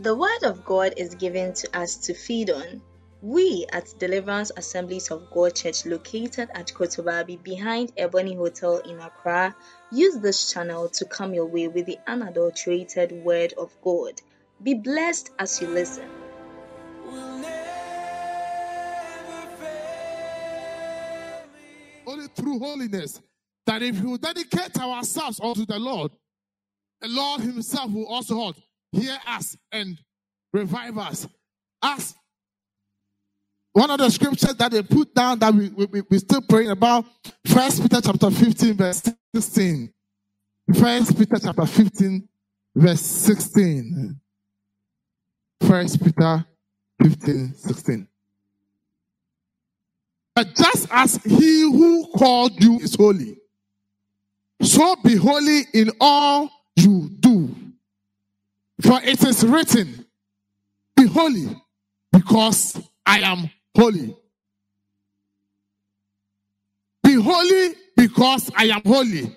The Word of God is given to us to feed on. We at Deliverance Assemblies of God Church, located at Kotobabi behind Ebony Hotel in Accra, use this channel to come your way with the unadulterated Word of God. Be blessed as you listen. Only through holiness that if we dedicate ourselves unto the Lord, the Lord Himself will also hear us and revive us. As one of the scriptures that they put down that we, we, we still praying about, First Peter chapter 15, verse 16. First Peter chapter 15, verse 16. First Peter 15, 16. But just as he who called you is holy, so be holy in all you do. For it is written, Be holy, because I am holy. Be holy because I am holy.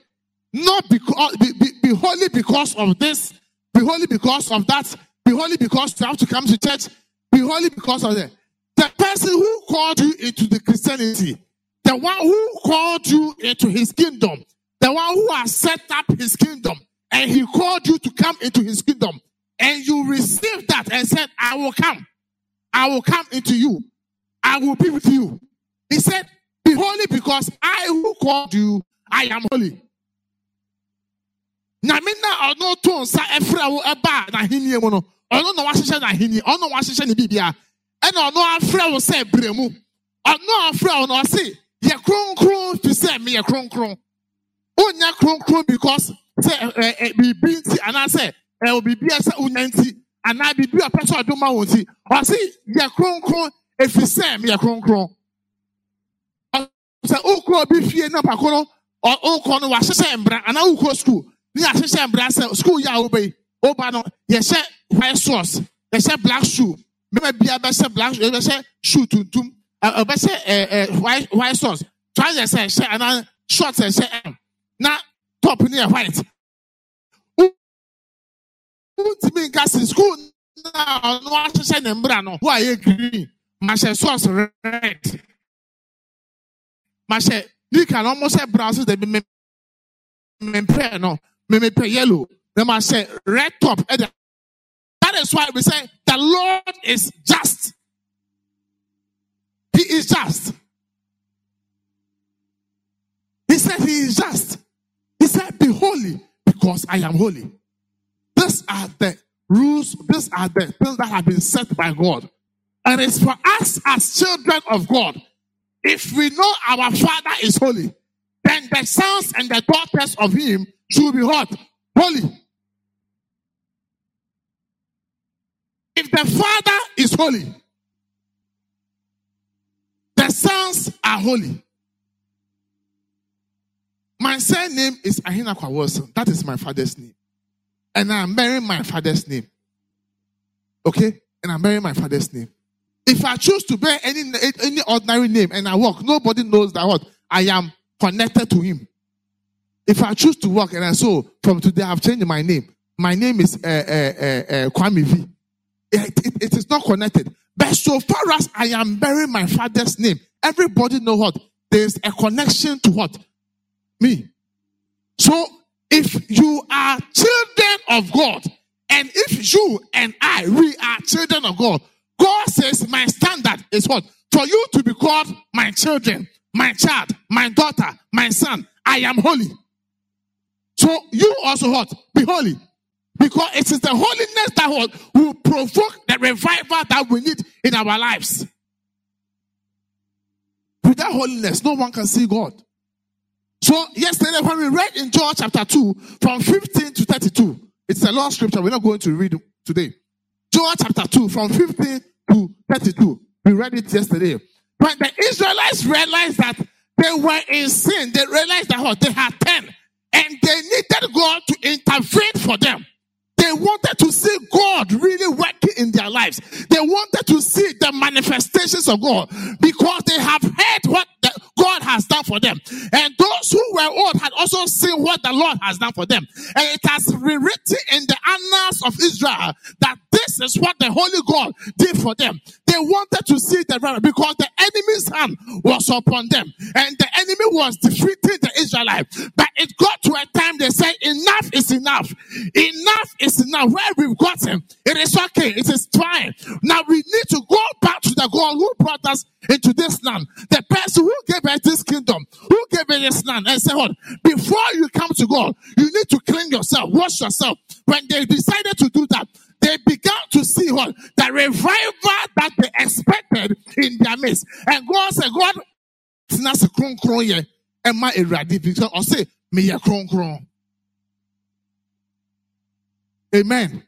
Not because be, be, be holy because of this, be holy because of that, be holy because you have to come to church, be holy because of that. The person who called you into the Christianity, the one who called you into his kingdom, the one who has set up his kingdom, and he called you to come into his kingdom, and you received that and said, I will come. I will come into you. I will be with you. He said, Be holy because I who called you, I am holy. nyame na ɔno to nsa ɛfrɛ wo ɛba n'ahenni mu no ɔno na wahyehyɛ n'ahenni ɔno wahyehyɛ ne bibia ɛna ɔno afrɛ wo sɛ brɛ mu ɔno afrɛ wo na ɔse yɛ kronkron fi sɛ meyɛ kronkron wonyɛ kronkron because sɛ ɛ eh, ɛ eh, eh, biribi nti anaasɛ ɛwɔ biribi a sɛ wonya nti anaa biribi a ɔpɛ sɛ ɔde ma wo nti ɔse yɛ kronkron efi sɛ meyɛ kronkron sɛ wokɔ obi fie na pako no ɔ- wokɔ no wahyehyɛ mbra anaa wokɔ school ne yɛahyehyɛ mbra sɛ school yɛ a wobɛyi woba no yɛhyɛ white sauce yɛhyɛ black shoe mmarima bia bɛhyɛ black shoe bɛhyɛ shoe tuntum ɔbɛhyɛ ɛ ɛ white white sauce trousers ɛhyɛ anaa shorts ɛhyɛ m na top no yɛ white wontumi nka si school na ɔno ahyehyɛ ne mbra no wo a yɛ green? Mahyɛ sauce red. Mahyɛ nika na ɔmo hyɛ brown de me me mpɛ no. Me me pɛ yellow. Na mahyɛ red top eh, ɛda that is why we say the lord is just. He is just. He said he is just. He said be holy because i am holy these are the rules these are the things that have been set by god and it's for us as children of god if we know our Father is holy, then the sons and the daughters of Him should be what? Holy. If the Father is holy, the sons are holy. My surname is Ahinakwa Wilson. That is my father's name. And I'm bearing my father's name. Okay? And I'm bearing my father's name. If I choose to bear any any ordinary name and I walk, nobody knows that what I am connected to him. If I choose to walk and I so from today I've changed my name. My name is uh, uh, uh, Kwame V. It, it- it is not connected. But so far as I am bearing my father's name, everybody know what there's a connection to what me. So if you are children of God, and if you and I, we are children of God, God says my standard is what? For you to be called my children, my child, my daughter, my son, I am holy. So you also what? Be holy. Because it is the holiness that what will provoke the revival that we need in our lives. Without holiness, no one can see God. So yesterday when we read in John chapter 2 from 15 to 32, it's a long scripture. We're not going to read today. John chapter 2 from 15 to 32. We read it yesterday. When the Israelites realized that they were in sin, they realized that what they had 10 and they needed God to intervene for them. They wanted to see God really working in their lives. They wanted to see the manifestations of God because they have heard what God has done for them. And those who were old had also seen what the Lord has done for them. And it has been written in the annals of Israel that this This is what the Holy God did for them. They wanted to see the revival because the enemy's hand was upon them and the enemy was defeating the Israelites. But it got to a time they said, enough is enough. Enough is enough. Where we've gotten, it is okay. It is fine. Now we need to go back to the God who brought us into this land. The person who gave us this kingdom, who gave us this land, and say, what? Before you come to God, you need to clean yourself, wash yourself. When they decided to do that, they began to see what the revival that they expected in their midst. And God said, God, it's not a kron kron here. Am I a radical? Or oh, say, me a kron. Amen.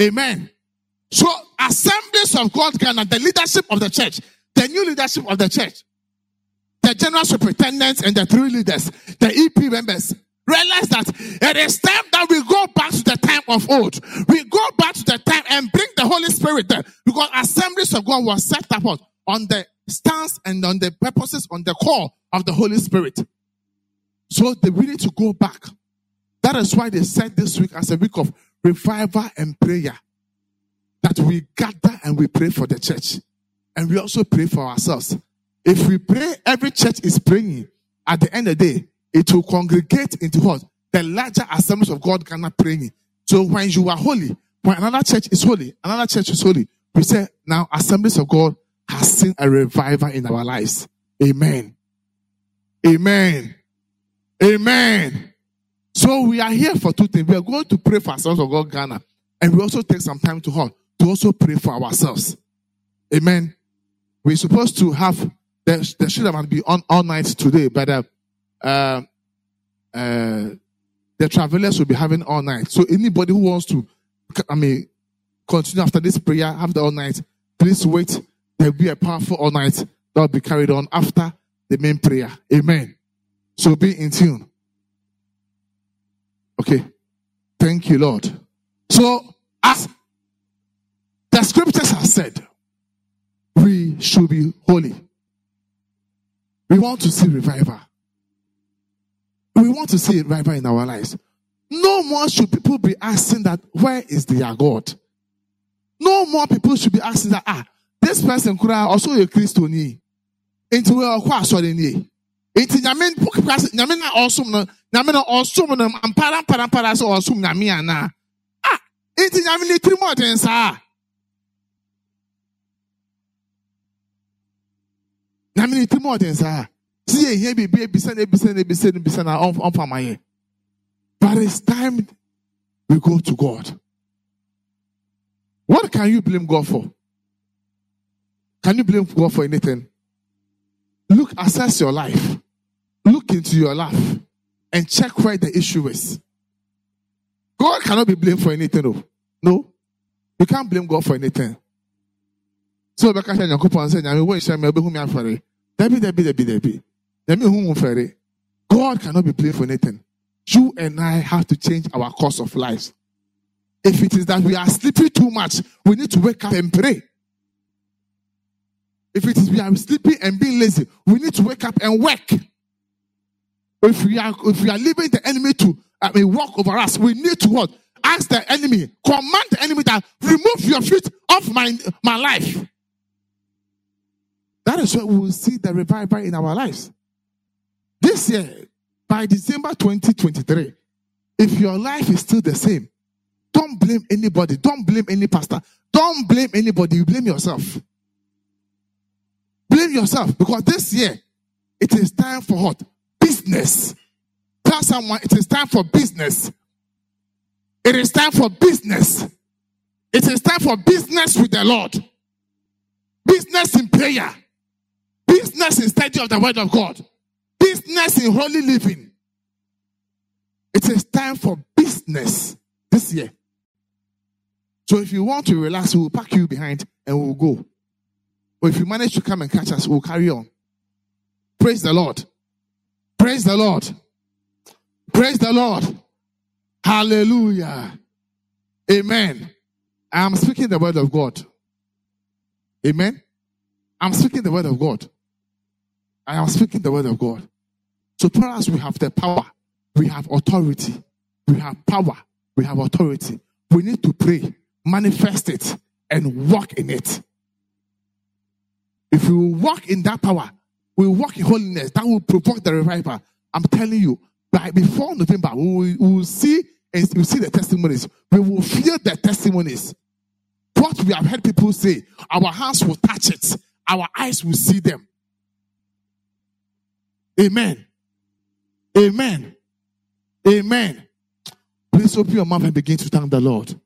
Amen. So, assemblies of God Ghana, the leadership of the church, the new leadership of the church, the general superintendents and the three leaders, the EP members, realize that it is time that we go back to the time of old. We go back to the time and bring the Holy Spirit there because assemblies of God was set up on the stance and on the purposes, on the call of the Holy Spirit. So they really need to go back. That is why they said this week as a week of revival and prayer that we gather and we pray for the church and we also pray for ourselves. If we pray, every church is praying. At the end of the day, it will congregate into what? The larger assemblies of God cannot praying. So when you are holy, when another church is holy, another church is holy, we say now assemblies of God has seen a revival in our lives. Amen. Amen. Amen. So we are here for two things. We are going to pray for ourselves of God Ghana. And we also take some time to hold, to also pray for ourselves. Amen. We're supposed to have the, the should have be on all night today, but uh, uh, uh, the travelers will be having all night. So anybody who wants to, I mean, continue after this prayer, have the all night, please wait. There will be a powerful all night that will be carried on after the main prayer. Amen. So be in tune. Okay. Thank you, Lord. So, as the scriptures have said, we should be holy. We want to see revival. We want to see revival in our lives. No more should people be asking that, where is their God? No more people should be asking that, ah, this person could also a Christian. Into where sorry ni. Enti nyame pokasa nyame na awesome no nyame na awesome no ampara ampara ampara so awesome nyame ana. Ah, enti nyame tiri mo den saa. Nyame ni tiri mo den saa. Si ye here bibi ebisa na ebisa na ebisa na ebisa na on on maye. But it's time we go to God. What can you blame God for? Can you blame God for anything? Look, assess your life. Look into your life and check where the issue is. God cannot be blamed for anything. No. no. You can't blame God for anything. So, because you're going to say, I'm going to say, I'm say, Debbie, Debbie, Debbie, Debbie. Me whom ferry. God cannot be blamed for anything. You and I have to change our course of lives. If it is that we are sleeping too much, we need to wake up and pray. If it is we are sleeping and being lazy, we need to wake up and work. If we are if we are leaving the enemy to I mean walk over us, we need to what? Ask the enemy, command the enemy that remove your feet off my my life. That is where we will see the revival in our lives. This year, by December 2023, if your life is still the same, don't blame anybody. Don't blame any pastor. Don't blame anybody. You blame yourself. Blame yourself because this year it is time for what? Business. Tell someone it is time for business. It is time for business. It is time for business with the Lord. Business in prayer. Business in study of the word of God. Business in holy living. It is time for business this year. So if you want to relax, we'll pack you behind and we'll go. But if you manage to come and catch us, we'll carry on. Praise the Lord. Praise the Lord. Praise the Lord. Hallelujah. Amen. I am speaking the word of God. Amen. I'm speaking the word of God. I am speaking the word of God. So perhaps we have the power, we have authority, we have power, we have authority. We need to pray. manifest it, and walk in it. If we walk in that power, we walk in holiness, that will provoke the revival. I'm telling you, by before November, we will, we will see and we will see the testimonies. We will feel the testimonies. What we have heard people say, our hands will touch it, our eyes will see them. Amen. Amen. Amen. Please open your mouth and begin to thank the Lord.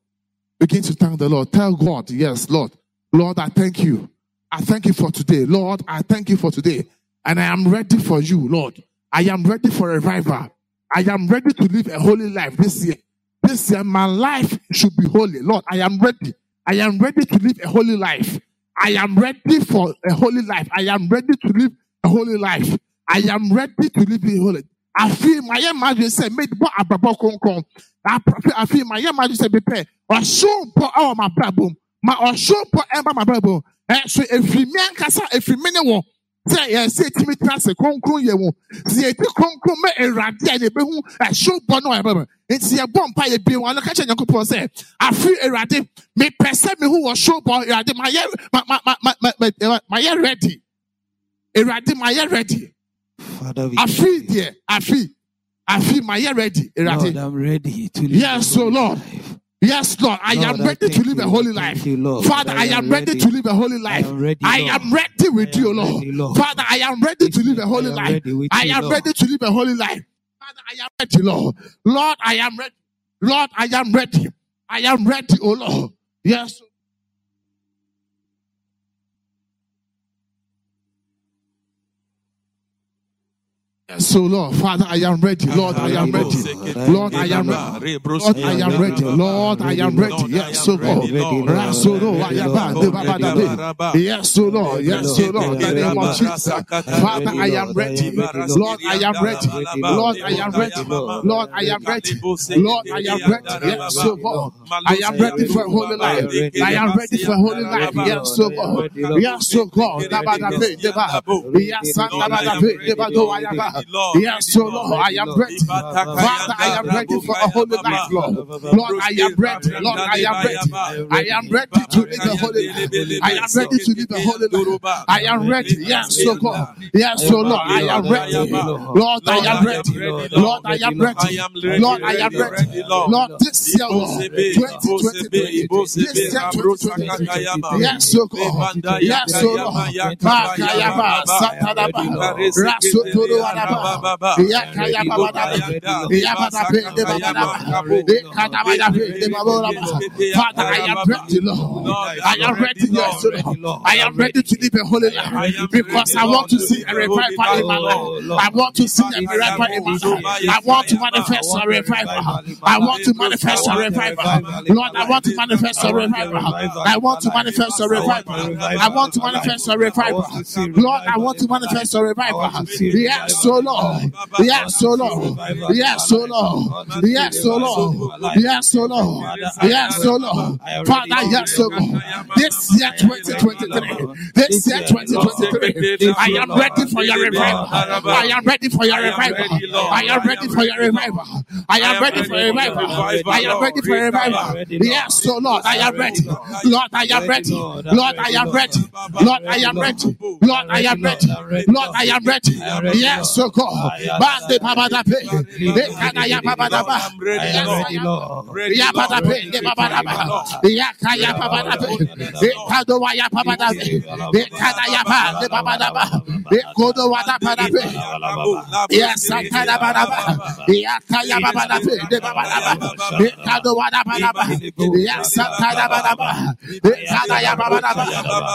Begin to thank the Lord. Tell God, yes, Lord. Lord, I thank you. I thank you for today. Lord, I thank you for today. And I am ready for you, Lord. I am ready for a revival. I am ready to live a holy life this year. This year, my life should be holy. Lord, I am ready. I am ready to live a holy life. I am ready for a holy life. I am ready to live a holy life. I am ready to live a holy. I feel my imagine say made what abrabọ kronkron. I feel my imagine say prepare. Ɔsompo ɛwɔ ma brabom. Ma ɔsompo ɛba ma brabom. Ɛso efiri mi ankasa efiri mi ne wɔ. Sɛ yɛsɛ etimi tena se kronkron yɛ wɔ. Si eti kronkron mɛ ewurade a yɛbɛhu ɛsompo no ɛbɛ mu. Nti yɛbɔ mpa yɛ bi wɔn kakyɛ nyankopɔn sɛ afi ewurade mepɛ sɛ mehu wɔ sompo ewurade ma yɛ ma ma ma ma ma ma yɛ ready. Ewurade ma yɛ we Afi deɛ afi afi ma yɛ ready. Lord, Ewurade. A so Lord. Yes, Lord, I Lord, am I ready to thank live a holy life. you, Lord. Father, I am ready to live a holy life. am ready, I am ready with I you, Lord. ready, Lord. Father, I am ready to live a holy I life. I you, am ready to live a holy life. Father, I am ready, Lord. Lord, I am ready. Lord, I am ready. I am ready, oh Lord. Yes. So Lord, Father, I am ready. Lord, I am ready. Lord, I am ready. Lord, I am ready. Lord, I am ready. Yes, so Lord. Am ready. Babadabe. Yes, so Lord. Yes, so Lord. In the name of Jesus. Father, I am ready. Lord, I am ready. Lord, I am ready. Lord, I am ready. Lord, I am ready. Yes, so Lord. I am ready for holy life. I am ready for holy life. Yes, so God. Yes, so God. Dabadabe, deba. Yes, dabadabe, debado, ayaba. Yes, so Lord, I am ready. Father, I am ready for a holy life, Lord. Lord, I am ready. Lord, I am ready. I am ready to live a holy life. I am ready to live a holy life. I am ready. Yes, so God. Yes, so Lord, I am ready. Lord, I am ready. Lord, I am ready. Lord, I am ready. Lord, this year, Lord, 2023. This year, 2023. Yes, so God. Yes, so Lord. Makayaba, Satanaba, Rasuturu Adaba. Yakaya Babadaba. Yabadabe, Debabadaba. Ekadabadabe, Debabadaba. Father, I am ready, Lord. I am ready, yes, Lord. I am ready to live a holy life because I want to see a revival in my life. I want to see a revival in my life. I want to manifest a revival. I want to manifest a revival. Lord, I want to manifest a revival. I want to manifest a revival. I want to manifest a revival. Lord, I want to manifest a revival. Yes, so Lord. Yes, so Lord. Yes, so Lord. Yes, so Lord. Yes, so Lord. Yes, so Lord. Father, yes, so Lord. This year 2023. This year 2023. I am ready for your revival. I am ready for your revival. I am ready for your revival. I am ready for revival. I am ready for revival. Yes, so Lord, I am ready. Lord, I am ready. Lord, I am ready. Lord, I am ready. Lord, I am ready. Lord, I am ready. Yes, so God. Bande babadape. Ekadaya babadaba. Yabadape, de babadaba. Yakaya babadape. Ekadowaya babadape. Ekadaya ba, de babadaba. Ekodowada babadape. Yes, Sakada babadaba. Yakaya babadape, de babadaba. Ekadowada babadaba. Yes, Sakada babadaba. Ekadaya babadaba.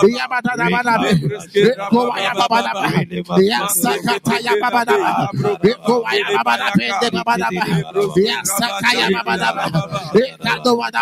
Yabadada babadape. Ekowaya babadaba. Yes, Sakataya babadaba. Ekowaya babadape, de babadaba. Yes, babadaba. Ekadowada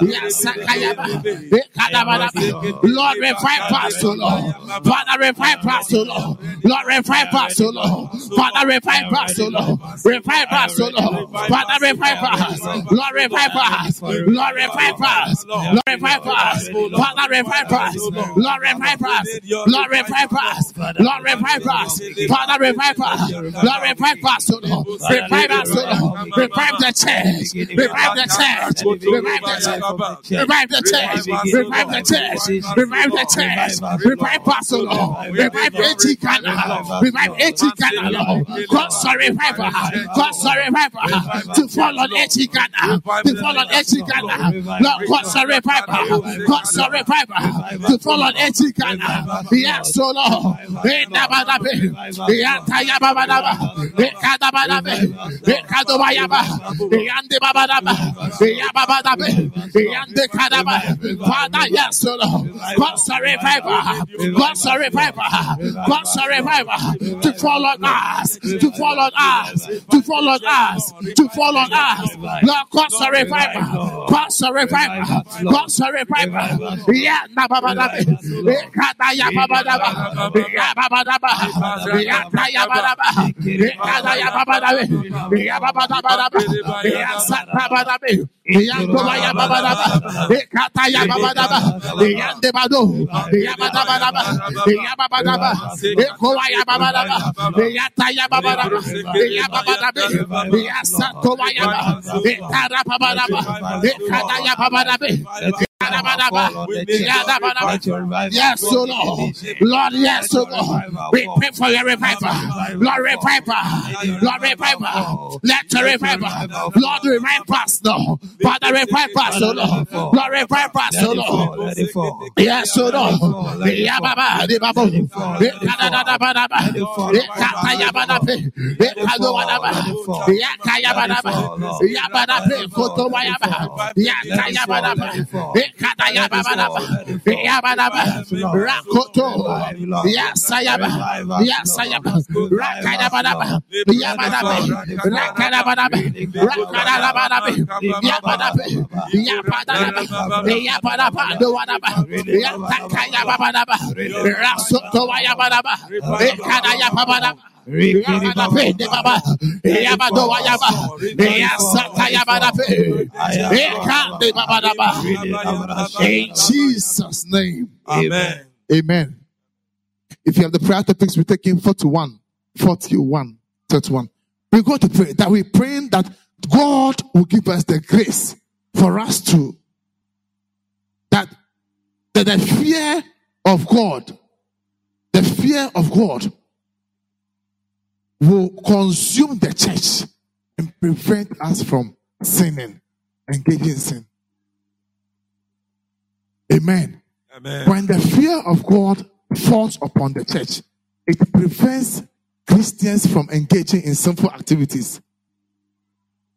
Yes, Sakaya ba. Ekadabadaba. Lord, revive us, O Lord. Father, revive us, O Lord. Lord, revive us, O Lord. Father, revive us, O Lord. Revive us, O Lord. Father, revive us. Lord, revive us. Lord, revive us. Lord, revive us. Father, revive us. Lord, revive us. Lord, revive us. Lord, revive us. Father, revive. Revive us, O. Revive us, O. Revive the church. Revive the church. Revive the church. Revive the church. Revive the church. Revive the church. Revive us. Revive Eti Revive AG Ghana, Lord. Revival. God's revival. To fall on. To fall on AG Ghana. Lord, God's revival. God's revival. To fall on AG Ghana. Yes, O Lord. Endabadabe. Yantayababadaba. Ekadabadabe. Father, yes, Lord. God's revival. God's revival. God's revival. To fall on us. To fall on us. To fall on us. To fall on us. Lord, God's revival. God's revival. God's revival. Yeah, nababadabe. Ekadayababadaba. Yababadaba. Yatayabadaba. Ekadayababadabe. Yababadabadaba. Yasatabadabe. Yantobayababadaba. Ekatayababadaba. Yandebado. Yabadabadaba. Yababadaba. Ekoayababadaba. Yatayababadaba. Yababadabe. Yasatobayaba. Ekarababadaba. Ekadayababadabe. Yes, O Lord. Lord, yes, O Lord. We pray for your revival. Lord, revival. Lord, revival. Let your revival. Lord, revive us, Lord. Father, revive us, O Lord. Lord, revive us, O Lord. Yes, O Lord. Yababa, Dibabo. Ekadadadabadaba. Ekatayabadabe. Ekadobadaba. Yakayabadaba. Yabadabe. Kotobayaba. Yakayabadaba. Ekadayababadaba. Yabadaba. Rakoto. Yasayaba. Yasayaba. Rakadabadaba. Yabadabe. Rakadabadabe. Rakadabadabe. Yabadabe. Yabadaba. Yabadaba. Dowadaba. Yatakayababadaba. Rasotowayabadaba. Ekadayababadaba. In Jesus' name. Amen. Amen. If you have the prayer topics, we're taking 41, 41, 31. We're going to pray that we're praying that God will give us the grace for us to, that, that the fear of God, the fear of God will consume the church and prevent us from sinning, engaging sin. Amen. Amen. When the fear of God falls upon the church, it prevents Christians from engaging in sinful activities.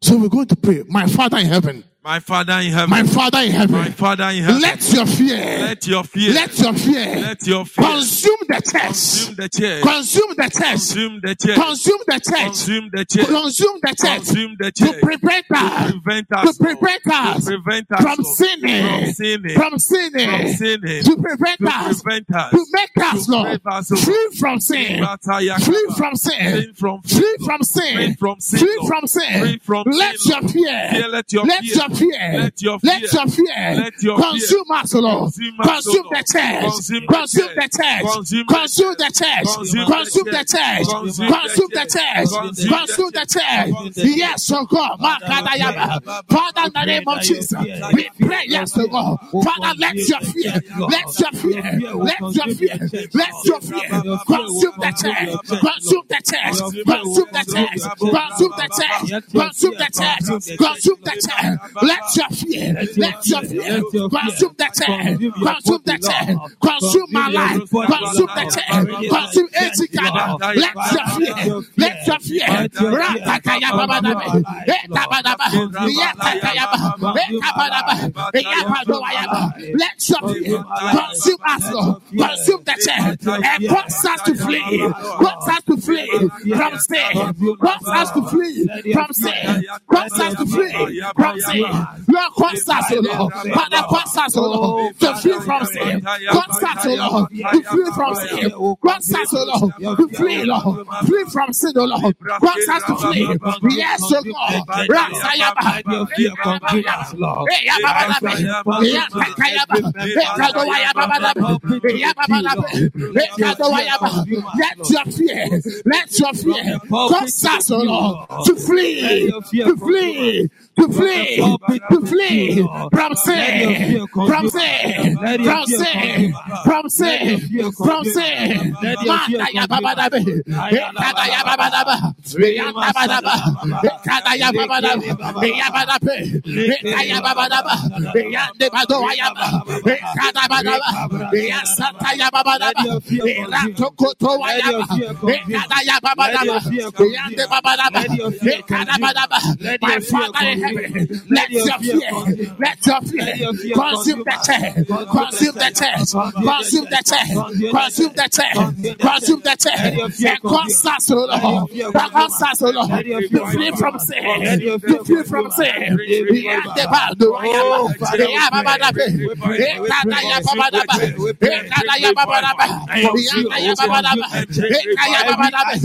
So we're going to pray, my Father in heaven, My Father in heaven. my Father in heaven, My Father in heaven. let your fear, Let your fear. let your fear Let your fear. consume the church, Consume the church. consume the church, Consume the church. consume the church, Consume the church. consume the church Consume the to prevent us, Prevent to prevent us To prevent us from sinning, From sinning. from sinning, From sinning. to prevent us. To prevent us. to make us, Lord, prevent us, free from sin, free from sin, Free from sin, Free from sin, free from sin. Let your fear, let your fear. Fear, Let your let fear. your fear Let your consume fear. us, Lord, Consume consume the church, Consume the church. Consume the church, Consume the church. Consume the church. Consume the church. Yes, oh God. Father, in the name of Jesus, we pray, yes, oh God, Father, let your fear, let your fear, let your fear, let your fear consume the church, consume the church, consume the church, consume the church, consume the church, consume the church. Let your fear, let your fear consume the church, consume the church, consume my life, eh, consume the church, eh, consume Echikada. Let your fear, let your fear, Ratakaya Babadabe, Etabadaba, Yatakayaba, Ekabadaba, Yabadoyaba. Let your fear consume us, Lord, consume the church, eh, and cause us to flee, cause us to flee from sin, cause us to flee from sin, cause us to flee from sin, Lord, us, O Lord. Father, us, O Lord, to flee from sin. Cause us, O Lord, to flee from sin. Us, O Lord, to flee, Lord. Flee from sin, O Lord. Us to flee. Yes, O. Rasayaba. Lord. Hey, Yababa, yeah, Kakayaba. Hey, Kadowayaba, yeah, Baba, hey, Kadowayaba. Let your fear, let your fear us, O Lord, to flee, to flee, to flee, to flee from sin, from sin, from sin, from sin, from sin. Manda ya baba dabe, kada ya baba daba, ya baba daba, kada ya baba daba, ya baba dabe, kada ya baba daba, ya de bado ya baba, kada baba daba, ya sata ya baba daba, ya tokoto ya baba, kada ya baba daba, ya de baba daba, kada baba daba. My Father in heaven, let your fear, let your fear consume the church, consume the church, consume the church, consume the church, consume the church, and cause us, O Lord, cause us, O Lord, to flee from sin, to flee from sin. Yeah, the Bible, yeah, Baba Dabe, yeah, Kada ya Baba Dabe, yeah, Kada ya Baba Dabe, yeah, ya Baba Dabe, yeah, ya Baba Dabe,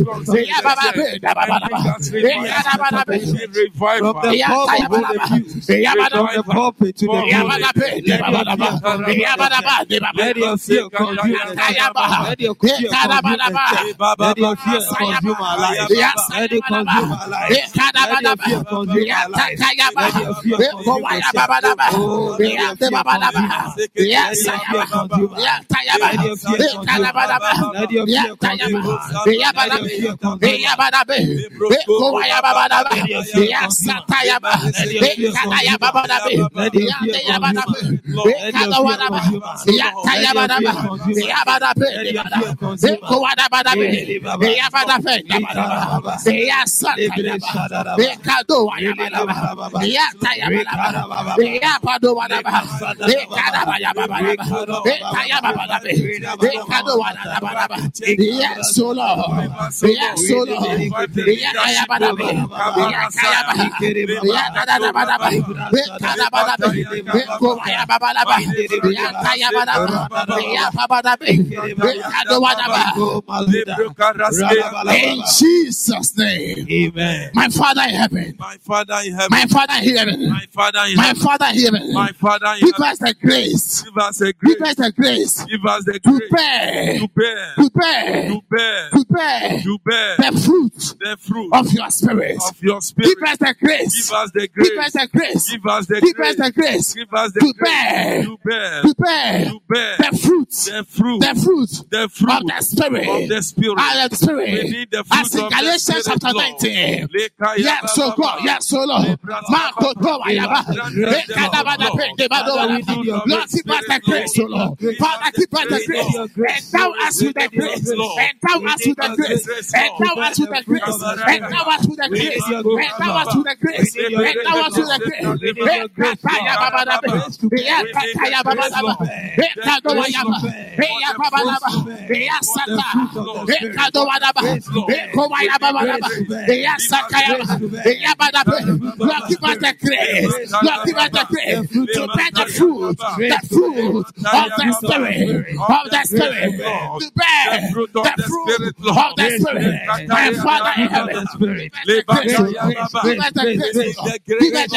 yeah, Baba Dabe, Baba Dabe, yeah, Baba Dabe, Revival. yeah, Kaya Baba Dabe, yeah, Baba From the pulpit to the Yabadabe, pew. Yabadaba, Yabadaba, Let your fear consume Let your fear consume Let your fear consume our lives. Let it consume our lives. Let your fear consume our lives. Let your fear consume us. Oh, let your fear consume us. Let Yes, so Lord. Yes, so Lord. Yeah, ayabadabe. Yeah, kayaba. Yeah, dadadabadaba. Yeah, kadabadabe. Yeah, komayababadaba. Yeah, kayabadaba. Yeah, babadabe. Yeah, kadowadaba. In Jesus' name. Amen. My Father in heaven. My Father in heaven. My Father in heaven. My Father in My. Father in heaven. My Father in Give us the grace. Give us a Give us the grace Give us the to grace bear, to bear, to bear, to bear, to bear to bear the fruit the fruit of your spirit. of your spirit. Give us the grace. Give us the Give us the grace. Give us the Give us grace. the grace Give us the to grace bear, to bear, to bear to bear the fruit, the fruit, the fruit the of the spirit. of the spirit. Of the We need the As fruit in of the Galatians spirit, chapter 19. Yes, so. God, yes, so Lord. Marco Toa Yaba. Ekadabada Pende Badoa. Lord, keep us the grace, so Lord. Oh Father, keep us the grace. Endow us with the grace. Endow us with the grace. Endow us with the grace. Endow us with the grace. Endow us with the grace. Endow us with the grace. Ekataya Baba Dabe. Ekataya Baba Daba. Ekadoa Yaba. Eya Baba Daba. Eya Sata. Ekadoa Daba. Ekowa Yaba Daba. Eya Sakaya. Eya Baba Lord, give us the grace. Lord, give us the grace to bear the fruit, the fruit of the spirit, of the spirit, to bear the fruit of the spirit. My Father in heaven, give us the grace, the grace,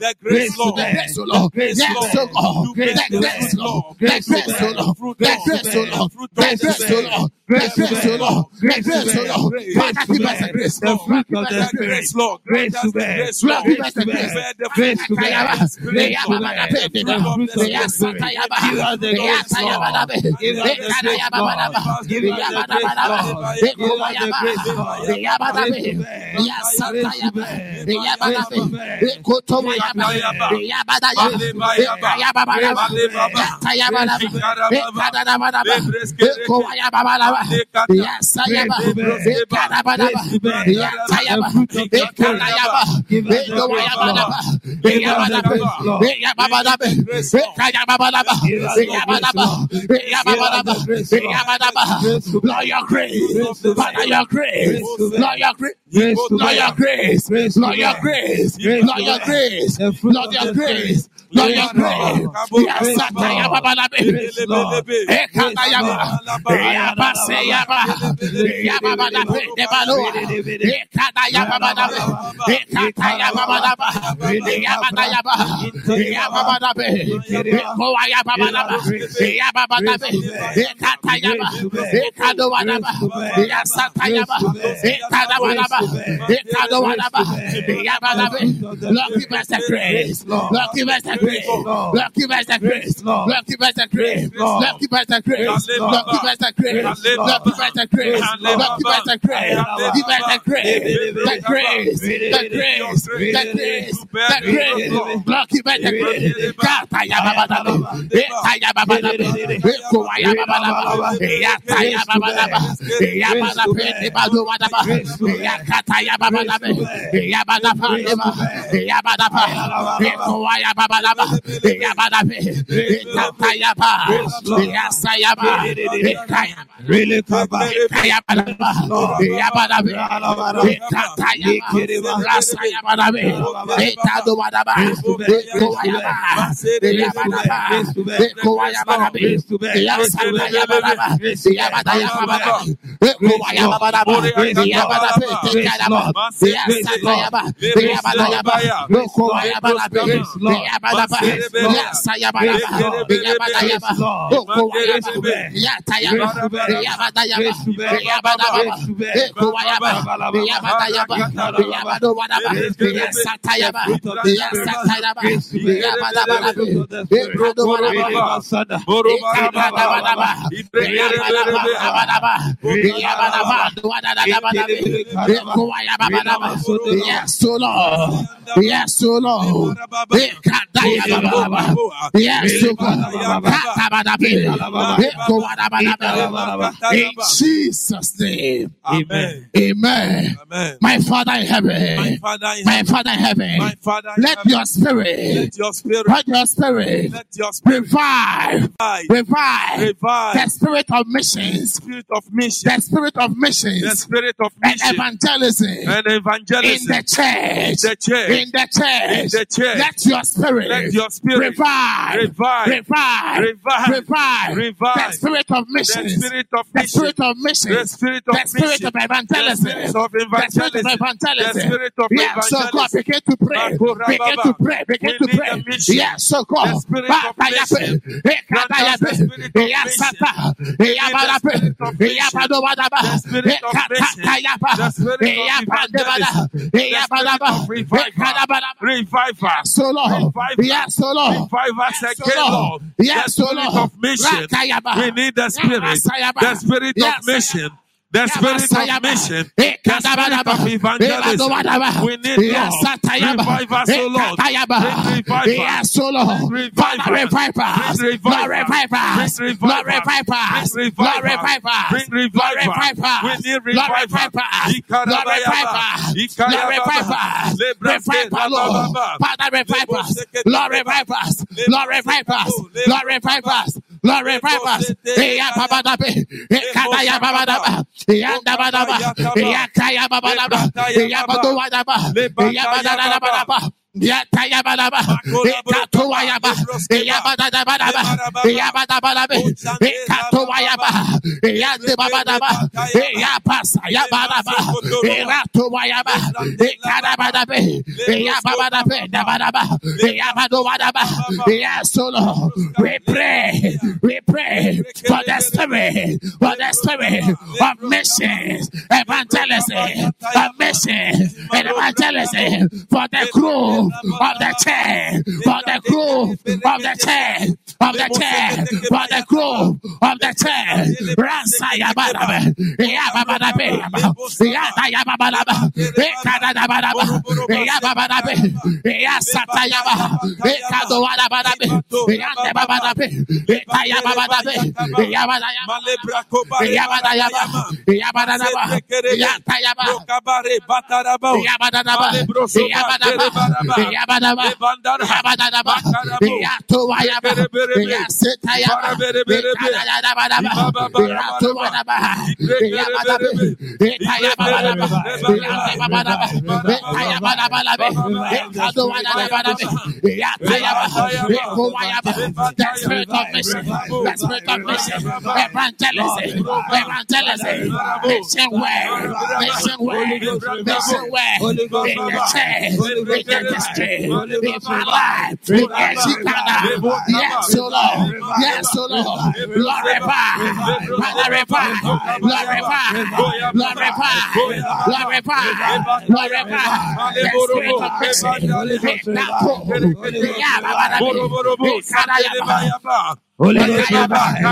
The grace, Lord. the grace, Lord. Yes, O God. The grace, Lord. The grace, Lord. The grace, Lord. The grace, Lord. Grace, Lord. Grace, Lord. Father, give us the grace. The fruit Give of us the the The grace. grace, Lord. Grace us to the bear. grace, Lord, Lord. give us the To grace. bear the Grace not your grace, not your grace, not your grace, not your grace, Lord, pray. Give us the grace. Lord, give us the. Thank you. Kata ya ya. Eko ya ya. Ya kata ya. Ya. Ya. Eko ya yaba. Yaba. Yaba yaba. Really kaba yaba. Yaba. Yaba. Yaba yaba yaba. Yaba. Yaba. Yaba yaba yaba yaba yaba yaba yaba Baba, Yasayabaraba, Yes, O Lord, Yes, O Lord, in Jesus' name. Amen. Amen. Amen. My Father in My heaven. Father in My heaven. Father in heaven. My Father in Let heaven. your spirit. Let your spirit. Let your spirit. Let your spirit Revive. revive. Revive. Revive. The spirit of missions. Spirit of mission. The spirit of The missions. spirit of And evangelism. And In evangelism. the church. the church. In the church. In the church. Let your spirit. Let your spirit revive, revive, revive, revive, revive, revive. The spirit of mission, the spirit of mission, the spirit of mission, the spirit of, the spirit of evangelism, the spirit of evangelism, the spirit of oh evangelism. Yes, so God, begin to pray, begin to pray, begin to pray. Yes, so God, revive us. So oh Lord, revive Yes, so Lord. Revive us Yes, again, Lord. Yes, the spirit Lord. of mission. We need the spirit. The spirit Yes, of mission. The spirit of mission. The spirit of evangelism. We need eh, Lord. Revive us, eh, eh, O Lord. Bring revival. O Lord. Father, revival. revive us. Revival. Lord, revive us. Bring revival. revive us. Bring Lord, revive us. Lord, revive us. We need Lord, revival. revive us. Lord, revive us. Lord, revive us. Lebrase Revive us, Glory purpose. Ya baba da be. Kada ya ba. Ya ba ba. Ya ba. Ya ba wa ba. Ya ba ba ba. Yatayabalaba, Katuayaba, Yabadabadaba, Yabadabadabe, Katuayaba, Yandabadaba, Yapas, Yabadaba, Ratuayaba, Kadabadabe, Yabadabe, Dabadaba, Yabadabadaba, Yasolo. We pray, we pray for the spirit. For the spirit of missions. Evangelism. Of missions. And evangelism. For the crew of the church. For the crew of the church of the chair, for the grove of the chair. Rasa Yabarabe, Yababadabe, Yata Yababalaba, Ekadabadaba, Yababadabe, Yasata Yaba, Ekadoadabadabe, Yandabadabe, Etayabadabe, Yabadayaba, Yabadayaba, Yabadaba, Yata Yaba, Bataraba, Yabadaba, Yabadaba, Yabadaba, Yabadaba, Yabadaba, Yatuayaba, Yabadadaba. Bakarabo. Yatuwayaba. Berebere The spirit of mission, the spirit of mission, evangelism, evangelism, mission way, mission way, mission way, in the church, in the district, in my life, in Eshikana, yes, Lord, yes, Lord, glorify, glorify, glorify, glorify, glorify, glorify, the spirit of in that pool, yeah, Holy Ghost revive.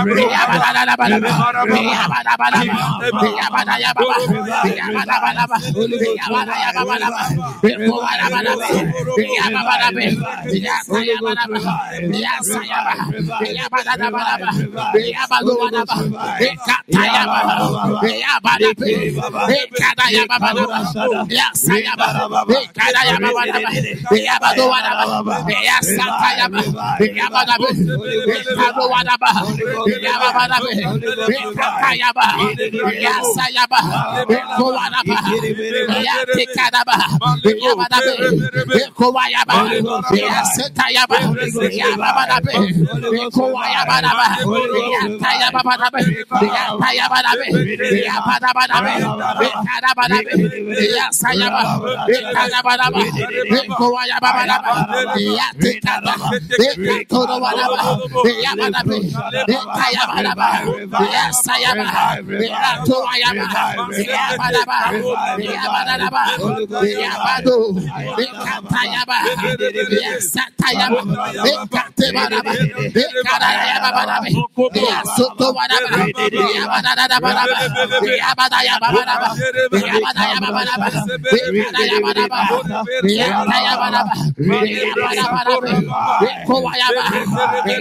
Wadaba, Yababa, Yakayaba, Yasayaba, Kowadaba, Yatikadaba, Yabadabe, Kowayaba, Yasetayaba, Yabadabe, Kowayabadaba, Yatayabadabe, Yatayabadabe, Yabadabadabe, Kadabadabe, Yasayaba, Kadabadaba, Kowayabadaba, Yatikada, Yakodabadaba, Yabadabe,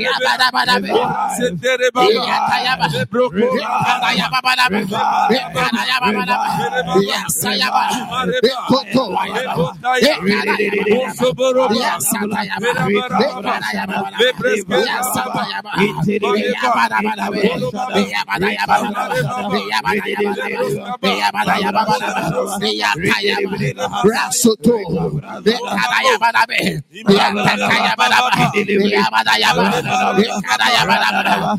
Yabadaba, Yasayaba, Rasoto, Yakadayabadaba, Yakayaba, Yakayabadaba, Yabadaba,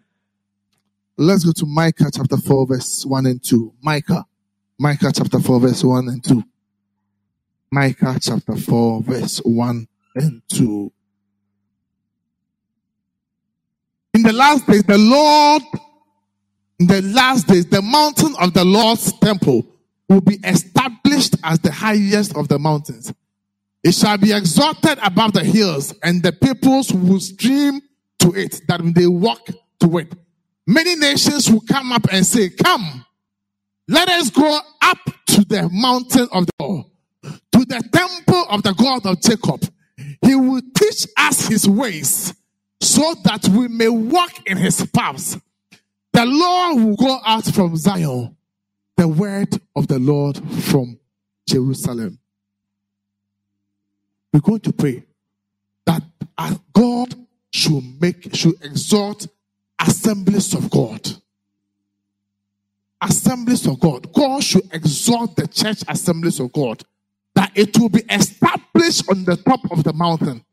Let's go to Micah chapter 4, verse 1 and 2. Micah. Micah chapter 4, verse 1 and 2. Micah chapter 4, verse 1 and 2. In the last days, the Lord, in the last days, the mountain of the Lord's temple will be established as the highest of the mountains. It shall be exalted above the hills, and the peoples will stream to it, that they walk to it. Many nations will come up and say, Come, let us go up to the mountain of the Lord, to the temple of the God of Jacob. He will teach us his ways so that we may walk in his paths. The Lord will go out from Zion, the word of the Lord from Jerusalem. We're going to pray that God should make, should exalt assemblies of God. Assemblies of God. God should exalt the church assemblies of God. That it will be established on the top of the mountain.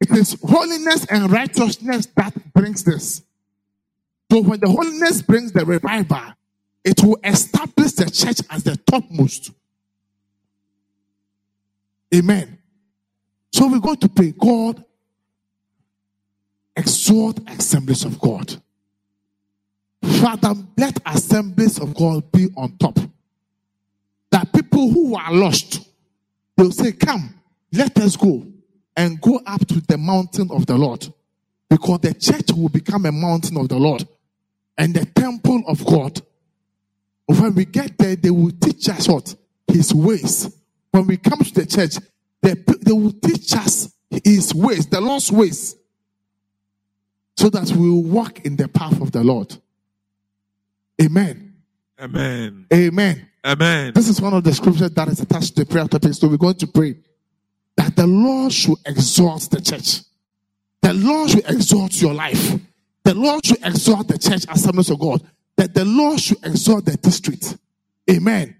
It is holiness and righteousness that brings this. So when the holiness brings the revival, it will establish the church as the topmost. Amen. So we're going to pray, God, exhort assemblies of God. Father, let assemblies of God be on top. That people who are lost, they'll say, Come, let us go and go up to the mountain of the Lord. Because the church will become a mountain of the Lord and the temple of God. When we get there, they will teach us what? His ways. When we come to the church, they, they will teach us his ways, the Lord's ways, so that we will walk in the path of the Lord. Amen. Amen. Amen. Amen. This is one of the scriptures that is attached to the prayer topic. So we're going to pray that the Lord should exalt the church. The Lord should exalt your life. The Lord should exalt the church assemblies of God. That the Lord should exalt the district. Amen.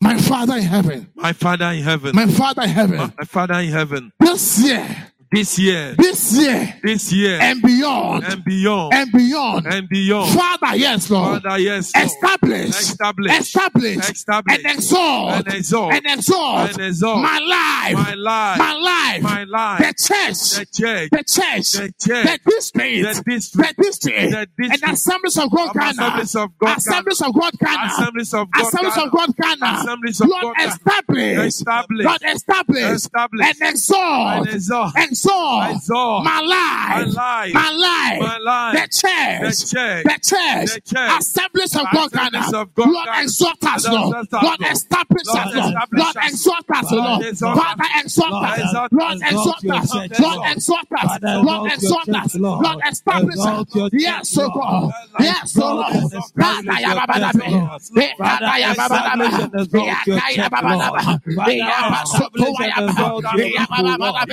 My Father in heaven. My Father in heaven. My Father in heaven. My Father in heaven. This year. This year. This year. This year. And beyond. And beyond. And beyond. And beyond. Father, yes, Lord. Father, yes. Lord. Establish. Establish. Establish. Establish. And exalt. And exalt. And exalt. And exalt. My life. My life. My life. My life. The church. The church. The church. The church. The district. The district. The district. The district. And assemblies of God Ghana. Assemblies of God Assemblies of God Ghana. Assemblies of God Assemblies of God Ghana. Assemblies of God Ghana. establish. Establish. Lord, establish. Establish. And exalt. And exalt. Exalt. Exalt. My life. My life. My life. My life. The church. The church. The church. The church. Assemblies of God. Assemblies of God Lord, exalt us, Lord, Lord. exalt us, Lord, Lord. establish us, Lord. Lord, us. exalt us, Lord, Father, Lord, us. Lord, Exalt us. Lord, exalt us. Father, Lord, your us. Lord. Establish us. Yes, oh. God. Yes, oh Lord. Father, establish ya your baba church, dabe. Lord. Eh, Father, Father, ya baba establish dabe. and exalt Ya your kaya church, baba Lord. dabe. Father,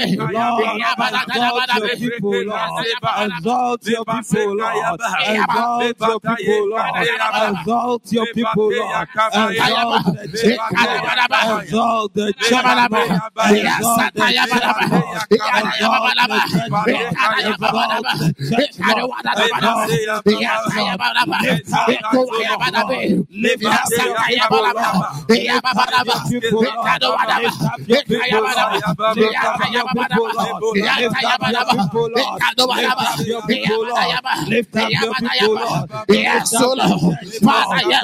Eh, ya baba soto establish wa ya and baba. exalt your Eh, people, Lord. dabe. Lord, Eh, ya baba dabe exalt your people, Eh, Lord. ya baba dabe. Exalt your people, Lord. Exalt your people, Lord. Exalt the church. Exalt the. Lift up your people, Lord. Lift up your people, Lord. Lift up your Lord. Lift up your people, Lord. Yes. Father, yes.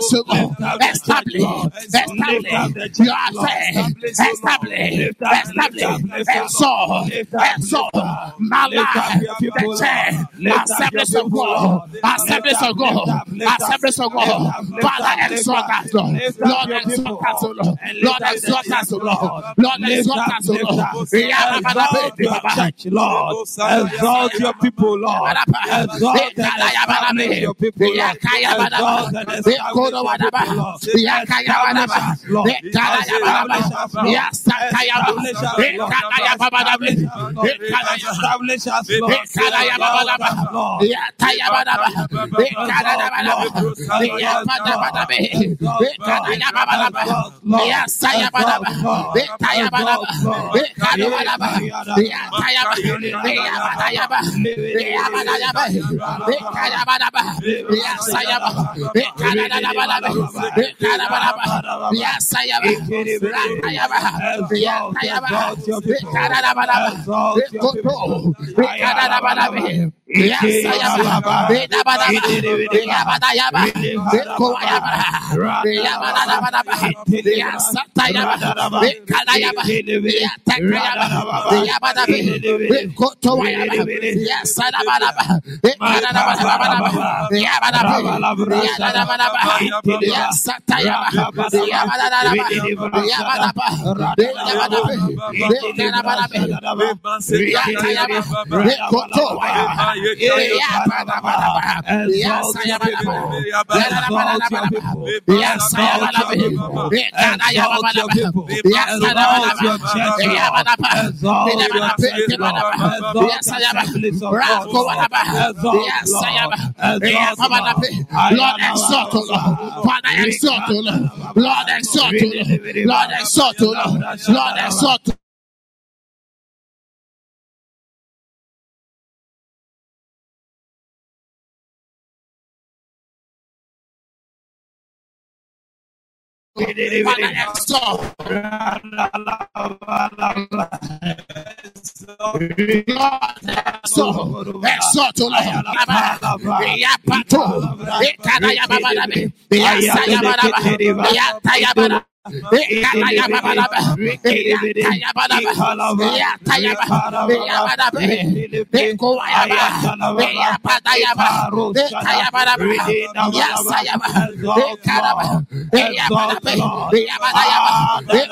Establish, establish affair. Establish, establish, exalt, exalt. My life, the chair, assemblies of God, assemblies of God, assemblies of God. Father, exalt us, Lord. Lord, exalt us, Lord. Lord, exalt us, Lord. Lord, exalt us, Lord. Yeah, Baba, Exalt your Baba. church, Lord. Exalt your people, Lord. Exalt and your people, Lord. Exalt and establish your people, Lord. Establish us, Lord. Establish us, Lord. Establish us, Lord. Establish us, Lord. Us, Lord. Exalt. Father, exalt, O Lord. Exalt, Lord. Exalt, Lord. Lord, exalt. Father, exalt. Exalt, exalt,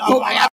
O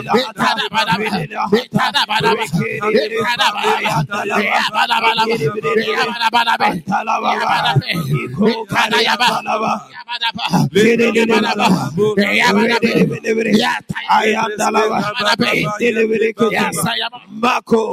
Yabadaba, Yabadaba, Mako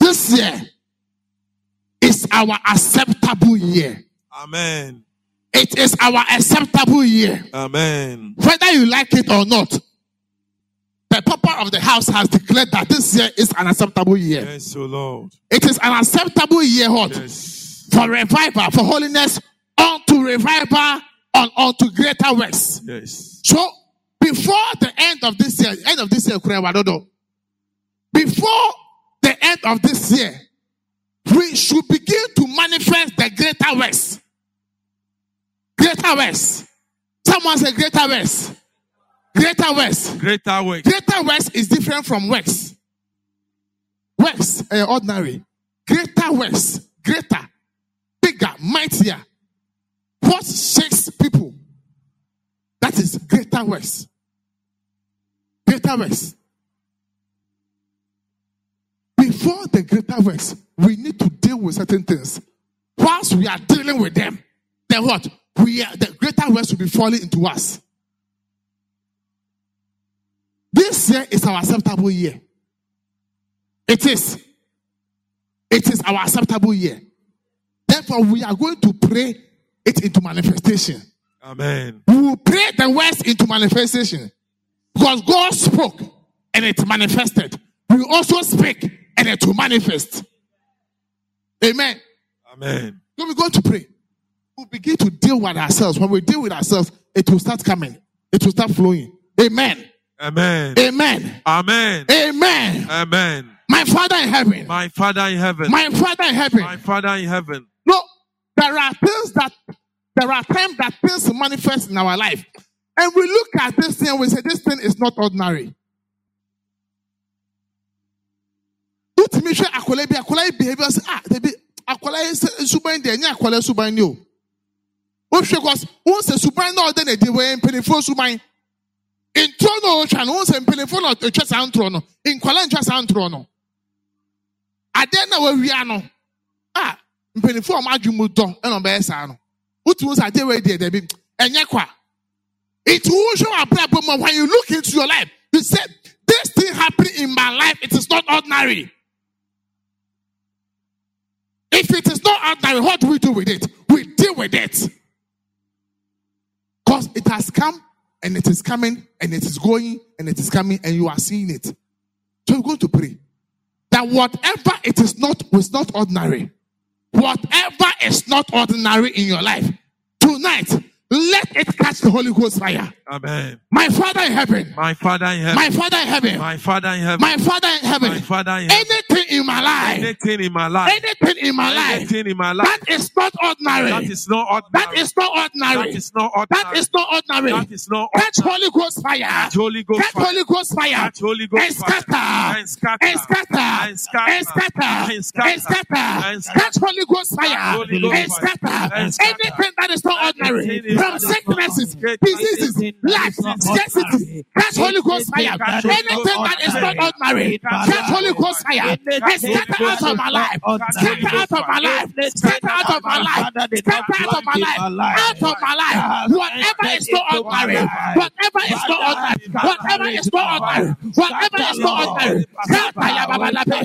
This year is our acceptable year. Amen. It is our acceptable year. Amen. Whether you like it or not, the papa of the house has declared that this year is an acceptable year. Yes, O Lord. It is an acceptable year, what? Yes. For revival, for holiness, unto revival, on unto greater works. Yes. So before the end of this year, end of this year, before the end of this year, we should begin to manifest the greater works. Greater works. Someone say greater works. Greater works. Greater work. Greater works is different from works. Works, uh, ordinary. Greater works, greater, bigger, mightier. What shakes people? That is greater works. Greater works. Before the greater works, we need to deal with certain things. Whilst we are dealing with them, then what? We are, the greater works will be falling into us. This year is our acceptable year. It is. It is our acceptable year. Therefore, we are going to pray it into manifestation. Amen. We will pray the words into manifestation. Because God spoke and it manifested. We also speak and it will manifest. Amen. Amen. So we're going to pray. We'll begin to deal with ourselves. When we deal with ourselves, it will start coming. It will start flowing. Amen. Amen. Amen. Amen. Amen. Amen. My Father in heaven. My Father in heaven. My Father in heaven. My Father in heaven. No, there are things that there are times that things manifest in our life, and we look at this thing and we say, "This thing is not ordinary." Wotumi hwɛ akwadaa bi akwadaa yi behavior sɛ ah debi akwadaa yi suban deɛ nye akwadaa suban ni o. Wohwɛ kɔs wɔn sɛ suban na ɔda n'adi wɔ yɛ mpanyinfoɔ suban ntoro na ɔtwa no wɔn sɛ mpanyinfoɔ na ɔtwa saa ntoro no nkwadaa ntwa saa ntoro no. Adeɛ na wɔawia no a mpanyinfoɔ a wɔn adwi mu dɔ ɛna ɔbɛyɛ saa no. Wotumi sɛ adeɛ wɔ yi deɛ debi ɛnyɛ kwa. Wɔ abrabɔ mu a when you look into your life you say this thing happening in my life it is not ordinary. If it is not ordinary, what do we do with it? We deal with it. Because it has come and it is coming and it is going and it is coming and you are seeing it. So we're going to pray that whatever it is not is not ordinary. Whatever is not ordinary in your life, tonight Let it catch the Holy Ghost fire. Amen. My Father in heaven. My Father in heaven. My Father in heaven. My Father in heaven. My Father in heaven. My Father in heaven. Anything in my life. Anything in my life. Anything in my life. Anything in my life. That is not ordinary. That is not ordinary. That is not ordinary. That is not ordinary. That is not ordinary. That is not Catch Holy Ghost fire. Catch Holy Ghost Catch fire. Holy Ghost fire. Catch Holy Ghost And scatter. And scatter. And scatter. And scatter. And scatter. And scatter. And scatter. Catch Holy Ghost fire. Holy Ghost And fire. scatter. And scatter. Anything that is not ordinary. From that is not sicknesses, diseases, Anything that lack, is not scarcity. Catch Holy Ghost fire. Anything that is not that is not ordinary. ordinary. Catch Holy Ghost fire. Scatter out of my life. Scatter out of my life. Scatter out of my life. Scatter out of my life. Out of my life. Whatever is not ordinary. Whatever is not ordinary. Whatever is not ordinary. Whatever is not ordinary. Kataya babalabe.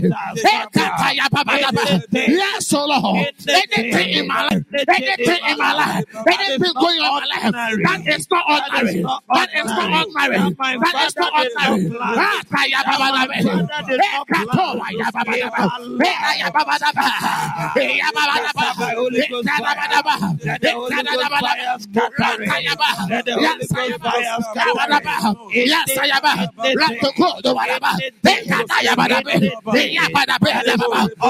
Kataya babalabe. Yes, oh O Lord. Anything in my life. Anything in my life. Anything going on in my life. That is not ordinary. That is not ordinary. That is not ordinary. Kataya babalabe. Eh, katoya babalabe. Eh, aya babalabe. Eh, ya babalabe. Eh, kadabadaba. Eh, kadabadaba. Ratayaba. Yes, ayaba. Kabadaba. Yes, ayaba. Ratokodobadaba. Eh, kadayabadabe. Eh, yabadabe.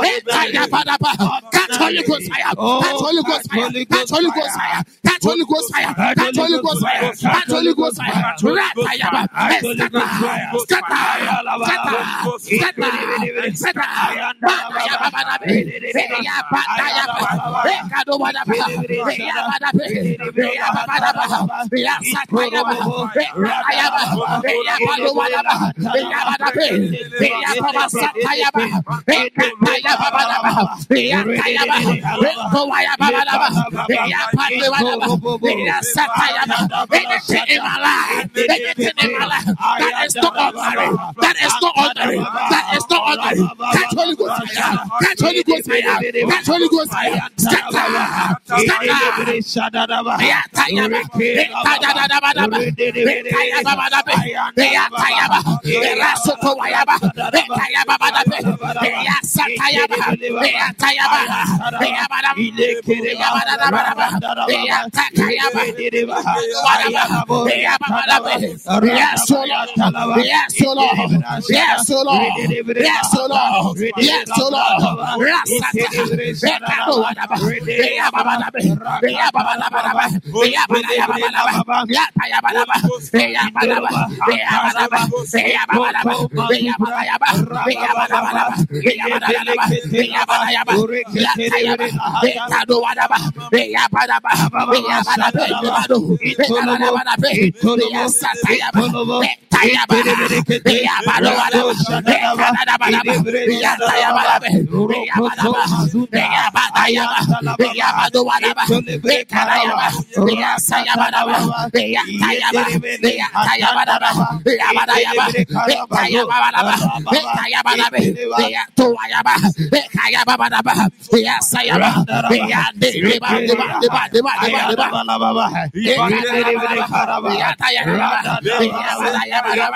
Eh, kayabadaba. Catch Holy Ghost fire. Catch Holy Ghost fire. Ghost fire. Catch Holy Ghost fire. Catch Holy Ghost fire. Catch Holy Ghost fire. Ratayaba. Eh, scatter. Scatter. Scatter. Scatter. Eh, yabadayaba. Eh, kadobadaba. Eh, yabadabe. Eh, yabadaba. Eh, satayaba. Eh, kadayaba. Eh, yabadobadaba. Eh, yabadabe. Eh, yababasatayaba. Eh, katayababadaba. Eh, yatayaba. Eh, kowayababadaba. Eh, yapadebadaba. Eh, yasatayaba. Anything in my life, anything in my life that is not ordinary, that is not ordinary, that is not ordinary. Catch Holy Ghost fire, catch Holy Ghost fire, catch Holy Ghost fire. Scatter, scatter. Yes, O Lord. Yes, O Lord. Yes, O Lord. Yes, O Lord. Yes, O Lord. Rasata. Eh, kadowadaba. Eh, Eh, yababadabadaba. Eh,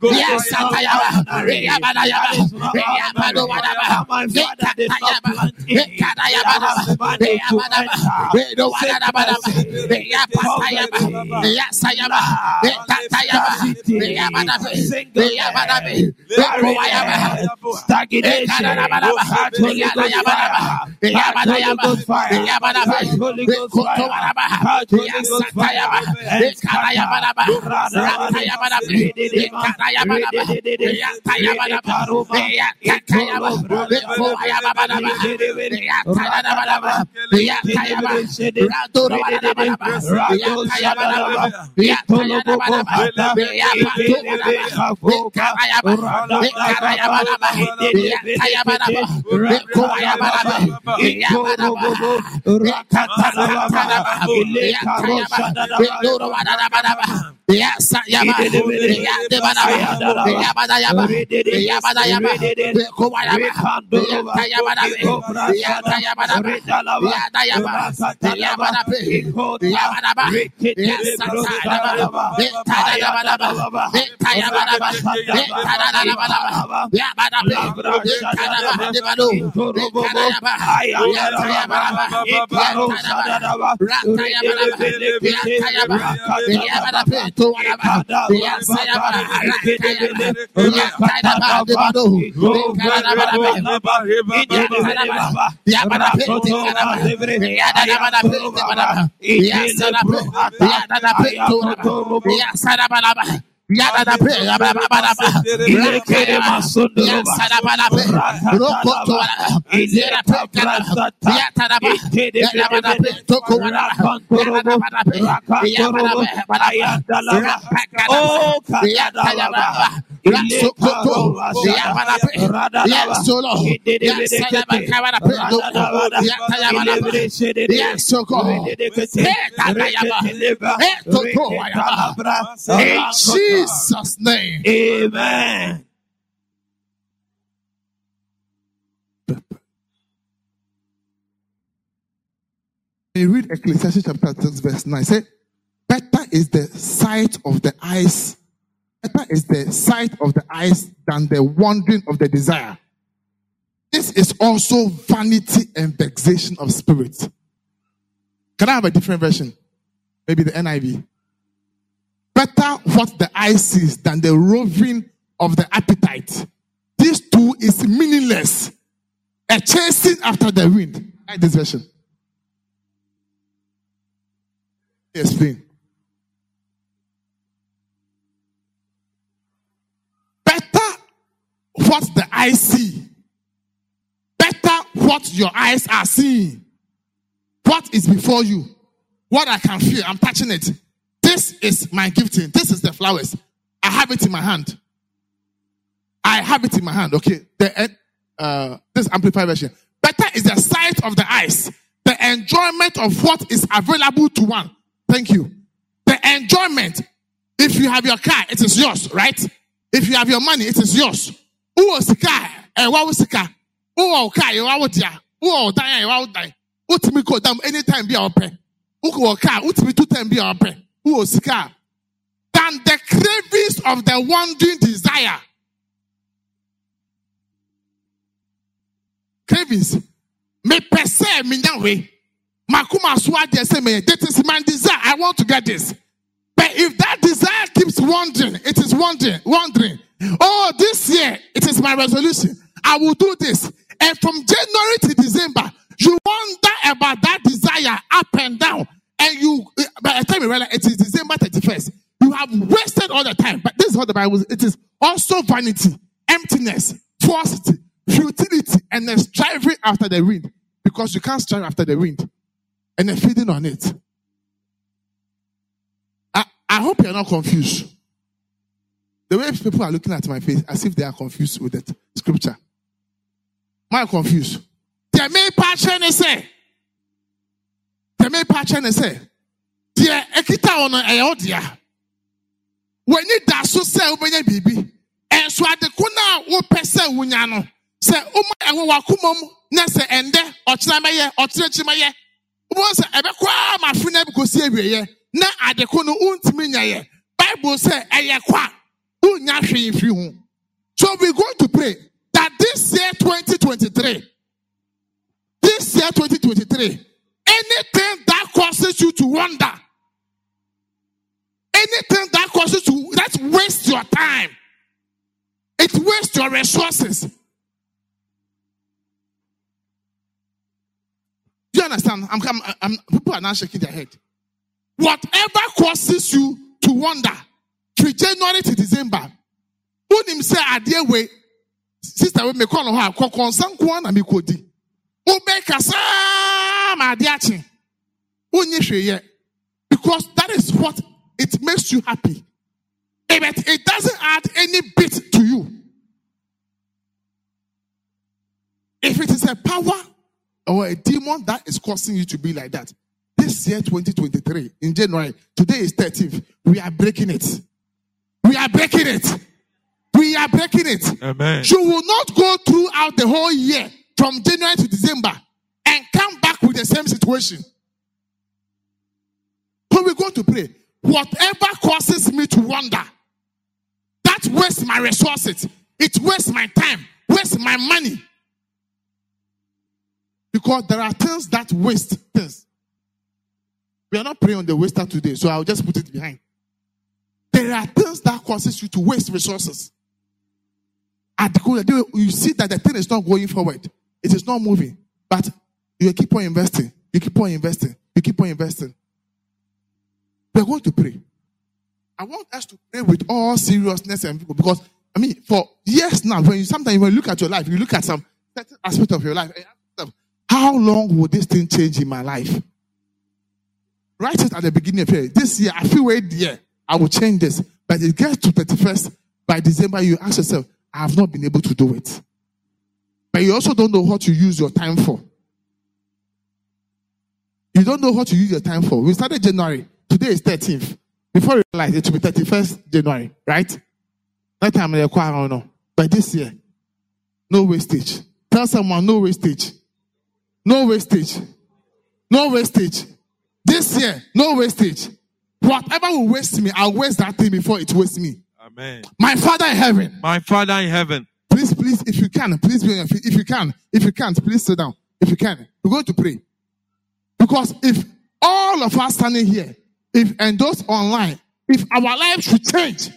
Ghost. Yes, Satayaba, Yabadayaba, Yabadowadaba, Yekatayaba, Yekadayaba, Yabadaba, Yedowadabadaba, Yapatayaba, Yasayaba, Yekatayaba, Yabadabe, Yabadabe, Yekoayaba, Yekadabadaba, Yadayabadaba, Yabada yaba. Ba. Koto waraba. Yasata yaba. Ekara yabada ba. Ba. Ba. Ba. Yata yaba. Kowa yabada ba. Ba. Yata yaba. Rado yabada ba. Ba. Ba. Ba. Yaba. Yes, yaba, yata yaba, yes, yaba, yata yaba, ba, yata yaba, yabada be, to whatever, yasa yaba, rata yaba, yata yaba, debado, tada yabada be, Yes, so Lord. Yes, Yes, so God. In Jesus' name. Amen. We read Ecclesiastes chapter 6, verse 9. Say, better is the sight of the eyes. Better is the sight of the eyes than the wandering of the desire. This is also vanity and vexation of spirit. Can I have a different version? Maybe the NIV. Better what the eye sees than the roving of the appetite. This too is meaningless. A chasing after the wind. I like this version. Explain. Better what the eye see. Better what your eyes are seeing. What is before you. What I can feel. I'm touching it. This is my gifting. This is the flowers. I have it in my hand. I have it in my hand. Okay. The uh, this amplified version. Better is the sight of the eyes, the enjoyment of what is available to one. Thank you. The enjoyment. If you have your car, it is yours, right? If you have your money, it is yours. Who was the car? And what was the car? Who was the car? You are? Who was die? You are. Who to me go down anytime be our pay? Who was car? Who to me two time be our pay? Was? Than the cravings of the wandering desire. Cravings. Me pese me way. Makuma swadi say me. That is my desire. I want to get this. But if that desire keeps wandering, it is wandering, wandering. Oh, this year it is my resolution. I will do this. And from January to December, you wonder about that desire up and down. And you, by the time you realize it is December 31st, you have wasted all the time. But this is what the Bible says. It is also vanity, emptiness, falsity, futility, and then striving after the wind. Because you can't strive after the wind. And then feeding on it. I, I hope you're not confused. The way people are looking at my face as if they are confused with the scripture. Am I confused? The main passion say. The main passion is say. Deɛ ekita wɔn no ɛyɛ ɔdea. W'ani da so sɛ wobɛnya biribi. Ɛnso adeko no a wopɛ sɛ wonya no. Sɛ woma ɛwɔ w'akoma mu na sɛ ɛndɛ ɔkyerɛ mɛyɛ ɔkyerɛ akyi mɛyɛ. Wobɛwɔ sɛ ɛbɛkɔ a ma afe no abɛkɔsi awieɛ. Na adeko no wontumi nyɛyɛ. Bible sɛ ɛyɛ kwa. Wonya hwee mfiri ho. So we're going to pray that this year 2023, this year 2023, anything that causes you to wonder, anything that causes you that waste your time, it wastes your resources. Do you understand? I'm, I'm, I'm, people are now shaking their head. Whatever causes you to wonder from January to December, wonim sɛ adeɛ wei sister we mekɔ no hɔ a kɔkɔnsa nko na mekɔdi wobɛka saa ma adeɛ akye wonye hwee because that is what it makes you happy. But it doesn't add any bit to you. If it is a power or a demon that is causing you to be like that this year 2023 in january today is 13th we are breaking it. We are breaking it. We are breaking it. Amen. You will not go throughout the whole year from January to December and come back with the same situation. So we're going to pray. Whatever causes me to wonder, that wastes my resources, it wastes my time, wastes my money. Because there are things that waste things. We are not praying on the waster today, so I'll just put it behind. There are things that causes you to waste resources. At the you see that the thing is not going forward. It is not moving. But you keep on investing. You keep on investing. You keep on investing. We're going to pray. I want us to pray with all seriousness and people because I mean, for years now, when you sometimes when you look at your life, you look at some certain aspect of your life, how long will this thing change in my life? Write it at the beginning of year. This year, I feel wait year, I will change this. But it gets to 31st by December, you ask yourself, I have not been able to do it. But you also don't know what to use your time for. You don't know what to use your time for. We started January. Today is 13th. Before you realize it will be 31st January, right? That time they acquire no. But this year, no wastage. Tell someone no wastage. No wastage. No wastage. This year, no wastage. Whatever will waste me, I'll waste that thing before it wastes me. Amen. My Father in heaven. My Father in heaven. Please, please, if you can, please be on your feet. If you can, if you can't, please sit down. If you can, we're going to pray. Because if all of us standing here, if and those online, if our lives should change,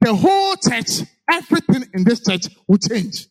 the whole church, everything in this church will change.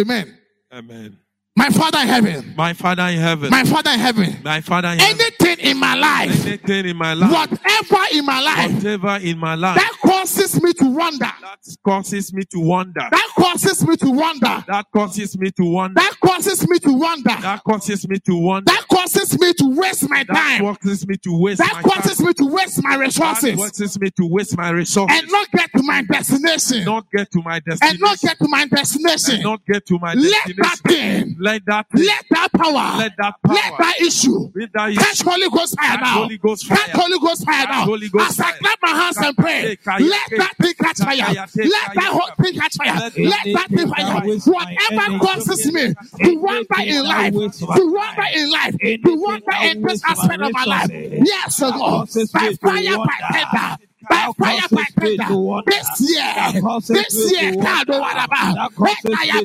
Amen. Amen. My Father in heaven. My Father in heaven. My Father in heaven. My Father in heaven. Anything in my life. Anything in my life. Whatever in my life. Whatever in my life. That causes me to wonder. That causes me to wonder. That causes me to wonder. That causes me to wonder. That causes me to wonder. That causes me to wonder. That causes me to waste my time. That causes me to waste That causes me to waste my resources. That causes me to waste my resources. and not get to my destination. not get to my And not get to my destination. Not get to my destination. Let that thing, Let that thing, let that power, let that power, let that issue let that Catch Holy Ghost fire Catch now. Holy Ghost fire. Catch Holy Ghost fire Catch now. Holy Ghost As I clap my hands and pray, let that thing catch fire. Let that whole thing catch fire. Let that thing fire. Whatever causes me to wonder in life, to wonder in life, to wonder in this aspect of my life. Yes, oh God. By fire, by tender. By fire, by tender. This year, this year, God, oh, what about? Kaya,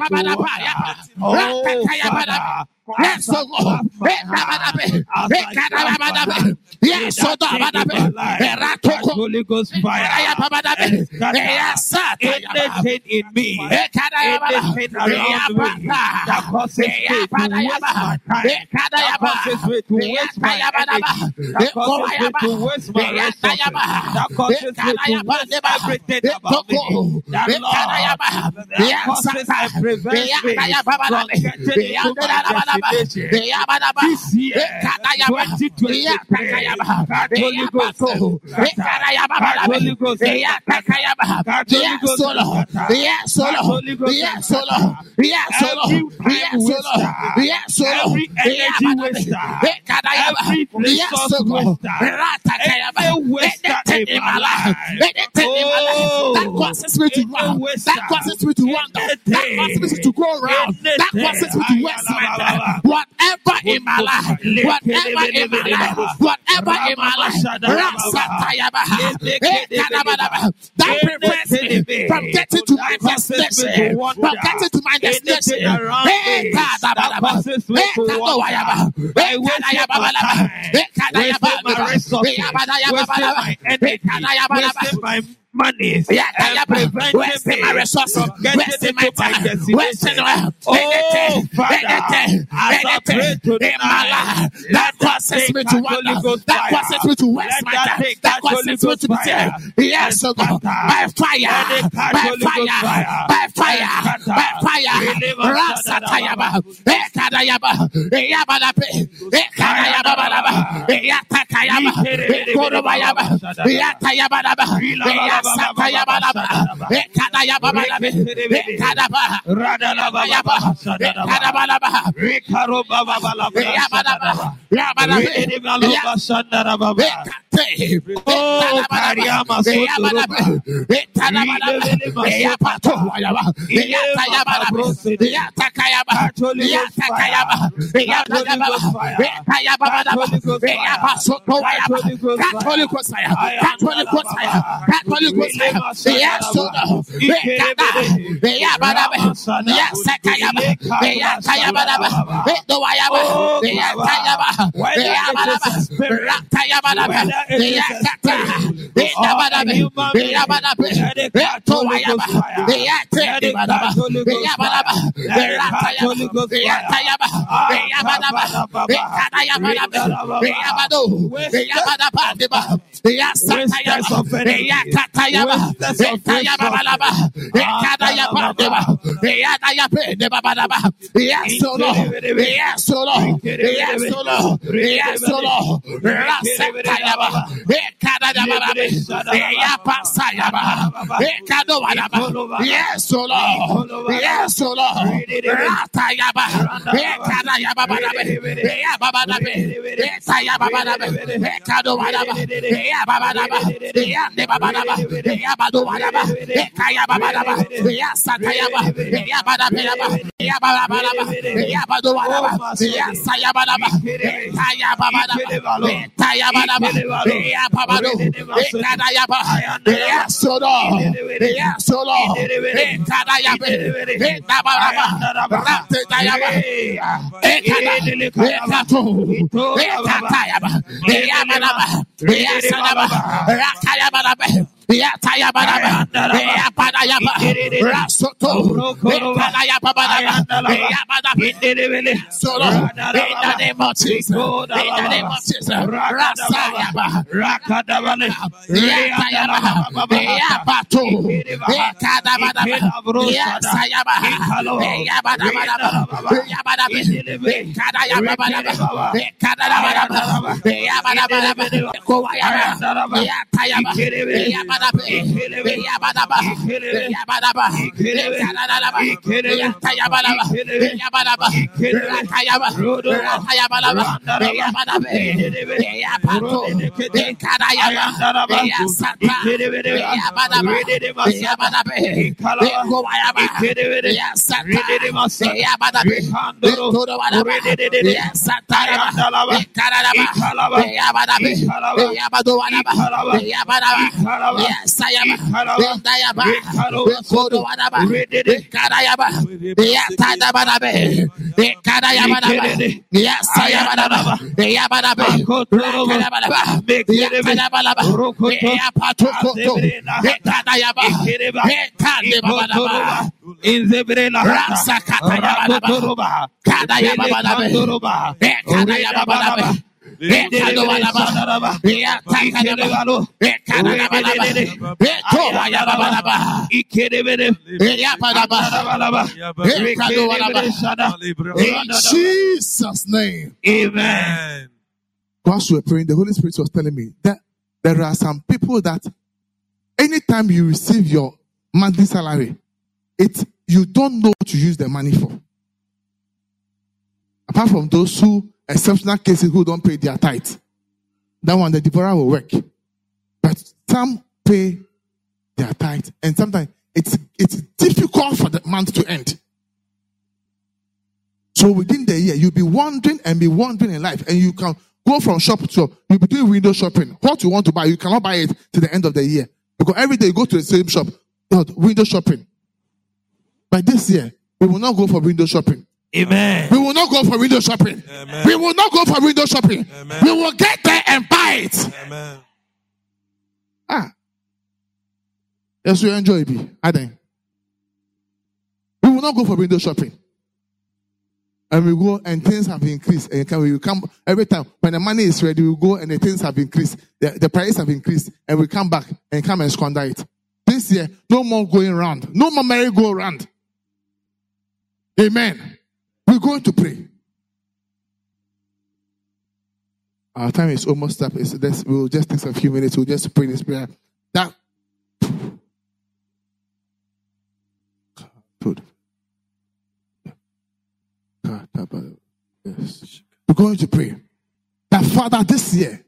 baba, baba, yapa. Rakaya, baba, Yes, oh God. Ekabadabe. Yes, oh God. Badabe. Eratoko. Holy Ghost fire. Yes, anything in me, anything around me that causes me to waste my time, that causes me to waste my energy, that causes me to waste my resources, that causes me to waste everything about me, that Lord, that causes and prevents me from getting into my. This year, 2023, God, Holy Ghost, God, Holy Ghost, God, Holy Ghost, Yes, oh Lord. Yes, oh Lord. Yes, oh Lord. Yes, oh Lord. Yes, oh Lord. Yes, oh Lord. Every energy waster, every resource waster, any waster Anything in my life, anything in my life that causes me to run, waster, that causes me to wonder, that causes me to go around, that causes me to waste my time. Whatever in my life, whatever in my life, whatever in my life, that prevents me from getting to my destination, from getting to my destination. Ekadabadaba, Ekadowayaba, Ekadayababalaba, Ekadayabalaba, Ekadayababalaba, Ekadayabalaba, money. Yeah, yeah, prevent wasting my resources, wasting my time, wasting uh, Oh, anything, anything, anything? in my life that causes me to wonder, that causes me to waste my that time, that causes me to be fire. there. Yes, oh God, And by scatter. fire, Let it catch by Holy Ghost fire, fire. by And fire, scatter. by fire. Deliver Rasatayaba, Ekadayaba, Eyabadape, Ekadayababalaba, Eyatakayaba, Ekorobayaba, Eyatayabalaba, Eyasatayabalaba, Ekadayababalaba, Ekadaba, Ekadaba, Ekadabalaba, Eyabadaba, Yabadabe, Ekate, Oh, Soturuba. Yes, so Lord. Yes, so Lord. Yes, so Lord. Yes, so Lord. Rasatayaba. Ekadadabarabe. Eyapasayaba. Ekadowadaba. Yes, so Lord. Yes, so Lord. Ratayaba. Ekadayababarabe. Eyababarabe. Etayababarabe. Ekadowadaba. Eyababarabe. Eyandebabarabe. Eyabadowadaba. Ekayababarabe. Eyasatayaba. Eyabarabe. Eyabarabe. Eyabadowadaba. Eyasayabarabe. Etayababarabe. Etayabarabe. Eyababado. Ekadayaba. Yes, so Lord. Yes, so Lord. Ekadayabe. Ekabaraba. Ratayaba. Ekada. Ekato. Ekatayaba. Eyabaraba. Eyasanaba. Rakayabarabe. Yatayabaraba. Eyapadayaba. Rasoto. Ekadayababaraba. Eyabarabe. So Lord, the name of Jesus. In the name of Jesus. Rasayaba. Rakadabale. Yatayaba. Eyabato. Ekadabadaba. Yasayaba. Eyabadabadaba. Eyabadabe. Ekadayababadaba. Ekadabadaba. Eyabadabadaba. Ekowayaba. Yatayaba. Eyabadabe. Eyabadaba. Eyabadaba. Ekadadadaba. Yatayabadaba. Eyabadaba. Rakayaba. Rakayabalaba. Eyabadabe. Eyabato. Ekadayaba. Eyasata. Eyabadaba. Eyabadabe. Ekowayaba. Eyasata. Eyabadabe. Ekorowadaba. Eyasataraba. Ekadadaba. Eyabadabe. Eyabadowadaba. Eyabadaba. Eyasayaba. Endayaba. Ekorowadaba. Ekadayaba. Eyatadabadabe. Ekadayabadaba. Eyasayabadaba. Eyabadabe. Rakadabadaba. Eyatadabalaba. Eyapatokoto. Ekadayaba. Ekadebabadaba. Rasakatayabadaba. Kadayababadabe. Ekadayababadabe. Ekadowalaba. Eyatakadaba. Ekadabadaba. Ekowayababadaba. Eyabadaba. In Jesus' name. Amen. Whilst we were praying, the Holy Spirit was telling me that there are some people that anytime you receive your monthly salary, it you don't know what to use the money for. Apart from those who exceptional cases who don't pay their tithe, that one the devourer will work. But some pay their tithe, and sometimes it's it's difficult for the month to end. So within the year, you'll be wandering and be wandering in life, and you can go from shop to shop. You'll be doing window shopping. What you want to buy, you cannot buy it to the end of the year because every day you go to the same shop, know, window shopping. But this year, we will not go for window shopping. Amen. We will not go for window shopping. Amen. We will not go for window shopping. Amen. We will get there and buy it. Amen. Ah. Yes, we enjoy it. I Aden. We will not go for window shopping. And we go and things have increased. And we come every time when the money is ready, we go and the things have increased. The, the price have increased, and we come back and come and squander it. This year, no more going around, no more merry go around. Amen. We're going to pray. Our time is almost up. It's, we'll just take a few minutes. We'll just pray this prayer. That. Yes. We're going to pray that Father, this year,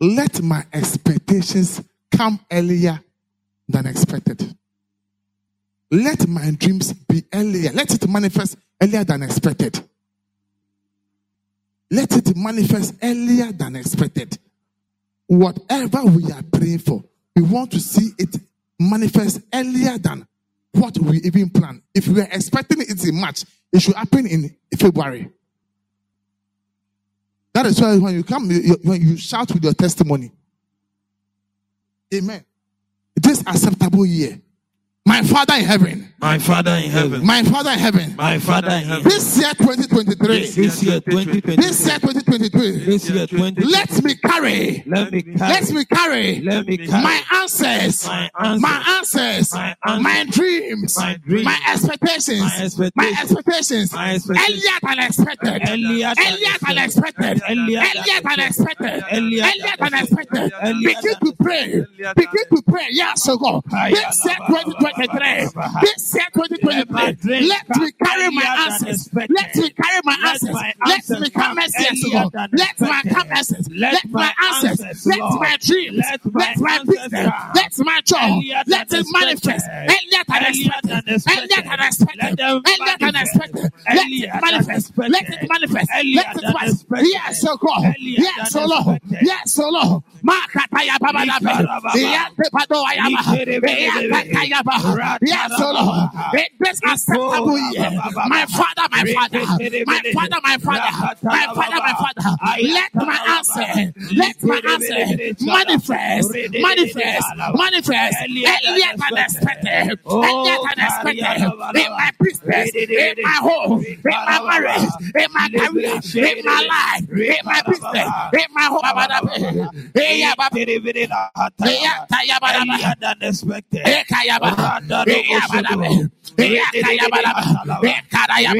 let my expectations come earlier than expected. Let my dreams be earlier. Let it manifest earlier than expected. Let it manifest earlier than expected. Whatever we are praying for, we want to see it manifest earlier than what we even plan. If we are expecting it in March, it should happen in February. That is why when you come, when you shout with your testimony, Amen. This acceptable year, my Father in heaven. My Father in heaven. My Father in heaven. My Father in heaven. This year 2023. This year 2023. This year 2023. This year 2023. Let me carry. Let me carry. Let me carry. Let me carry. My answers. My answers. My answers. My answers. My dreams. My dreams. My expectations. My expectations. My expectations. My expectations. Earlier than expected. Earlier than Earlier expected. Earlier than Earlier expected. Earlier Earlier than expected. Begin to pray. Begin to pray. Yes, so God. This year 2023. This year 2023. Let me carry my answers. Let me carry my answers. Let me come answers. Let my come answers. Let my answers. Let my dreams. Let my business. Let my job. Let it manifest. Earlier than expected. Earlier than expected. Earlier than expected. Let it manifest. Let it manifest. Let it manifest. Yes, oh God. Yes, oh Lord. Yes, oh Lord. Makataya. Yante Yes, oh Lord. It this acceptable. My father, my father, my father, my father, my father, my father. Let my answer, let my answer manifest, manifest, manifest. Earlier than expected, earlier than expected. In my business, in my home, in my marriage, in my career, in my life, in my business, in my home. Hey, yeah, Baba. Hey, yeah, Taya, Baba. Earlier than expected. Amen. Hey, Kaya, Baba. Hey, yeah,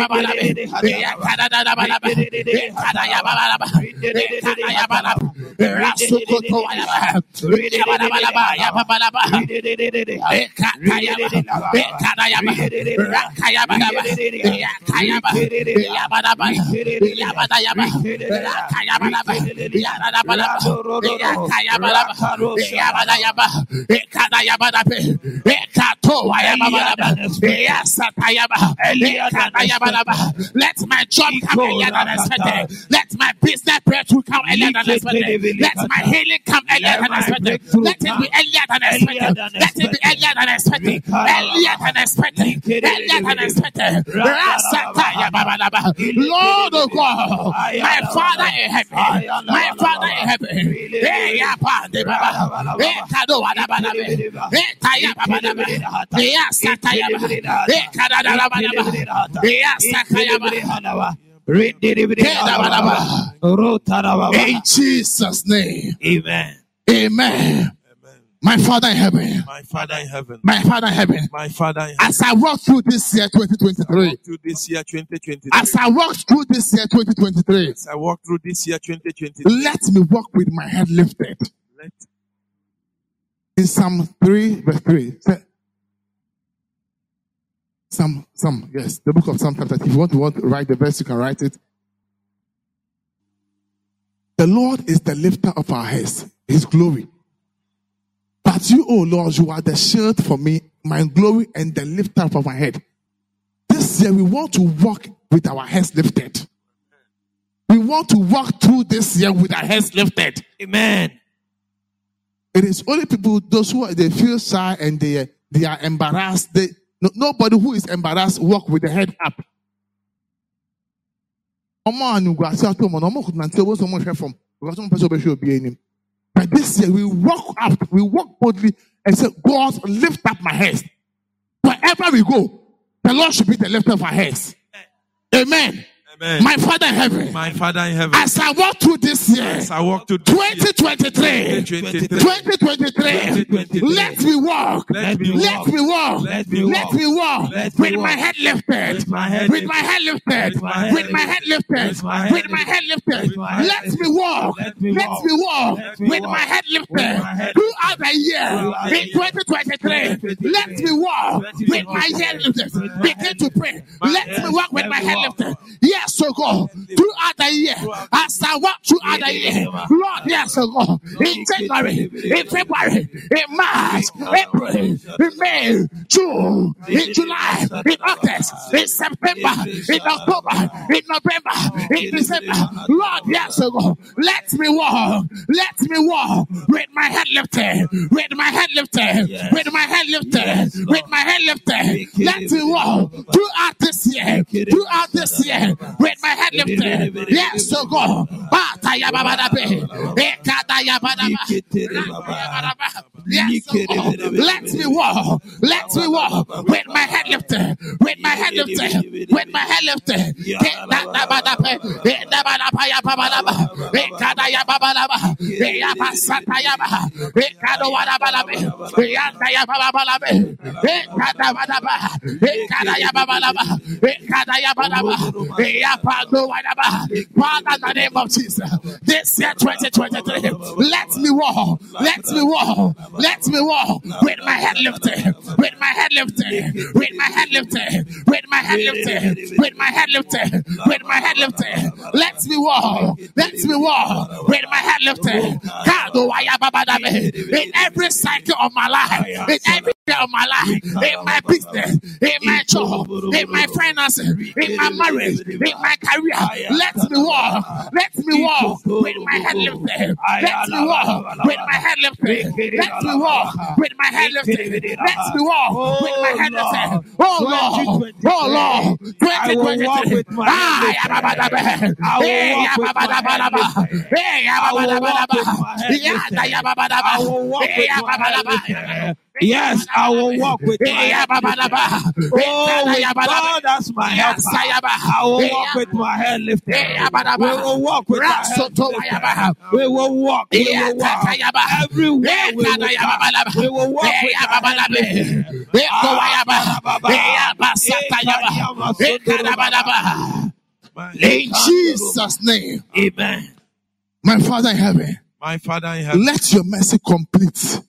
Baba. Yeah, Baba. Baba. Yeah, Baba. Baba. Baba. Baba. Baba, Baba. Baba, Baba. Baba. Baba. Baba. Baba. Baba. Baba, Baba. Baba. Baba, Baba. Baba. Baba, Baba. Baba. Baba, Baba. Baba. Baba. Let my job come earlier than expected. Let my business breakthrough come earlier than expected. Let my healing come earlier than expected. Let it be earlier than expected. Let it be earlier than expected. Earlier than expected. Earlier than expected. Baba, Baba. Lord of oh God, my Father in heaven, my Father in heaven. Hey, ya, Baba. Hey, kado, wa, da, ba, da, be. Hey, taya, Baba. Hey, ya, sataya, ba. In Jesus' name. Amen. Amen. My Father in heaven. My Father in heaven. My Father in heaven. My Father in heaven. As I walk through this year 2023. Walk through this year 2023. As I walk through this year 2023. As I walk through this year 2023. Let me walk with my head lifted. Let In Psalm 3, verse 3. Psalm, Psalm, yes, the book of Psalm chapter. If you want to, want to write the verse, you can write it. The Lord is the lifter of our heads, His glory. But you, O Lord, you are the shield for me, my glory, and the lifter of my head. This year, we want to walk with our heads lifted. We want to walk through this year with our heads lifted. Amen. It is only people those who are, they feel shy and they they are embarrassed. They no, nobody who is embarrassed walk with the head up. But this year we walk up, we walk boldly and say, God, lift up my head. Wherever we go, the Lord should be the lifter of our heads. Amen. Amen. My Father in heaven, My Father in heaven, as I walk through this year, as I walk to 2023, 2023, 2023, let me walk. Let me walk. Let me walk. Let me With my head lifted. With my head With my head lifted. With my head With my head lifted. With my head With my head lifted. With my head Let me walk. Let me walk. Let me With walk. my head With lifted. my head Throughout the year. In 2023. Let me walk. With my head lifted. Begin to pray. Let me walk with my head lifted. Yes, so God. Throughout the year. As I walk throughout the year. Lord, yes, so God. In January. In February. In March. April. In May. June. In July. In August. In September. In October. In November. In December. Lord, yes, so God. Let me walk. Let me walk with my head lifted. With my head lifted. With my head lifted. With my head lifted. Let me walk throughout this year. Throughout this year. With my head lifted. Yes, so God. Bataya babadabe. Ekadaya badaba. Yes, God. Let me walk. Let me walk with my head lifted. With my head lifted. With my head lifted. Ekadabadabe. Father, in the name of Jesus, this year 2023, let me walk, let me walk, let me walk with my head lifted, with my head lifted, with my head lifted, with my head lifted, with my head lifted, with my head lifted. Let me walk, let me walk with my head lifted. In every cycle of my life, in every of my life, in my business, in my job, in my finances, in my marriage, in my career, let me walk, let me walk with my head lifted. Let me walk with my head lifted. Let me walk with my head lifted. Let me walk with my head lifted. Oh Lord, oh Lord, I will walk 2023. with my Ah, yababadabe. I will walk with my head yababadabalaba. lifted. Eh, I will walk yababadabalaba. with my head lifted. yababadaba. I walk Eh, with my head yababadaba. lifted. Yes, I will walk with my head Oh, with. God as my helper, I will walk with my head lifted. We will walk with our head lifted. We will walk. We will walk. Everywhere we will go, we will walk with our head lifted. Eh. Eh, kadabadaba. In Jesus' name, Amen. my Father in heaven, My Father in heaven, let your mercy complete.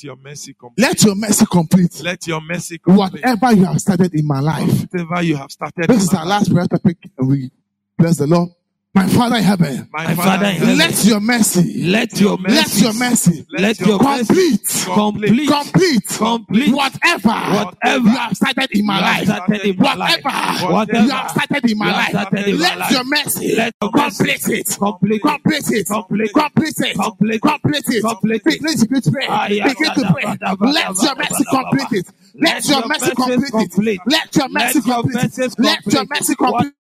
Let your mercy complete. Let your mercy complete. Let your mercy complete. Whatever you have started in my life. Whatever you have started. This is our life. last prayer topic, and we bless the Lord. My Father in heaven, My, Father in heaven, let your mercy, Let your mercy- let your mercy let your complete, complete, complete, complete whatever, Whatever you have started in my life, started in my life. whatever, Whatever you have started in my life, started in my let your mercy Let your complete it, complete it. complete it, Complete it. complete it, Complete it. complete it, Complete it. begin to pray, Ah, begin to pray. ba, da, ba, Let your mercy da, ba, da, complete it. Let Let your your mercy complete complete. it. Let your mercy complete it. Let your mercy complete.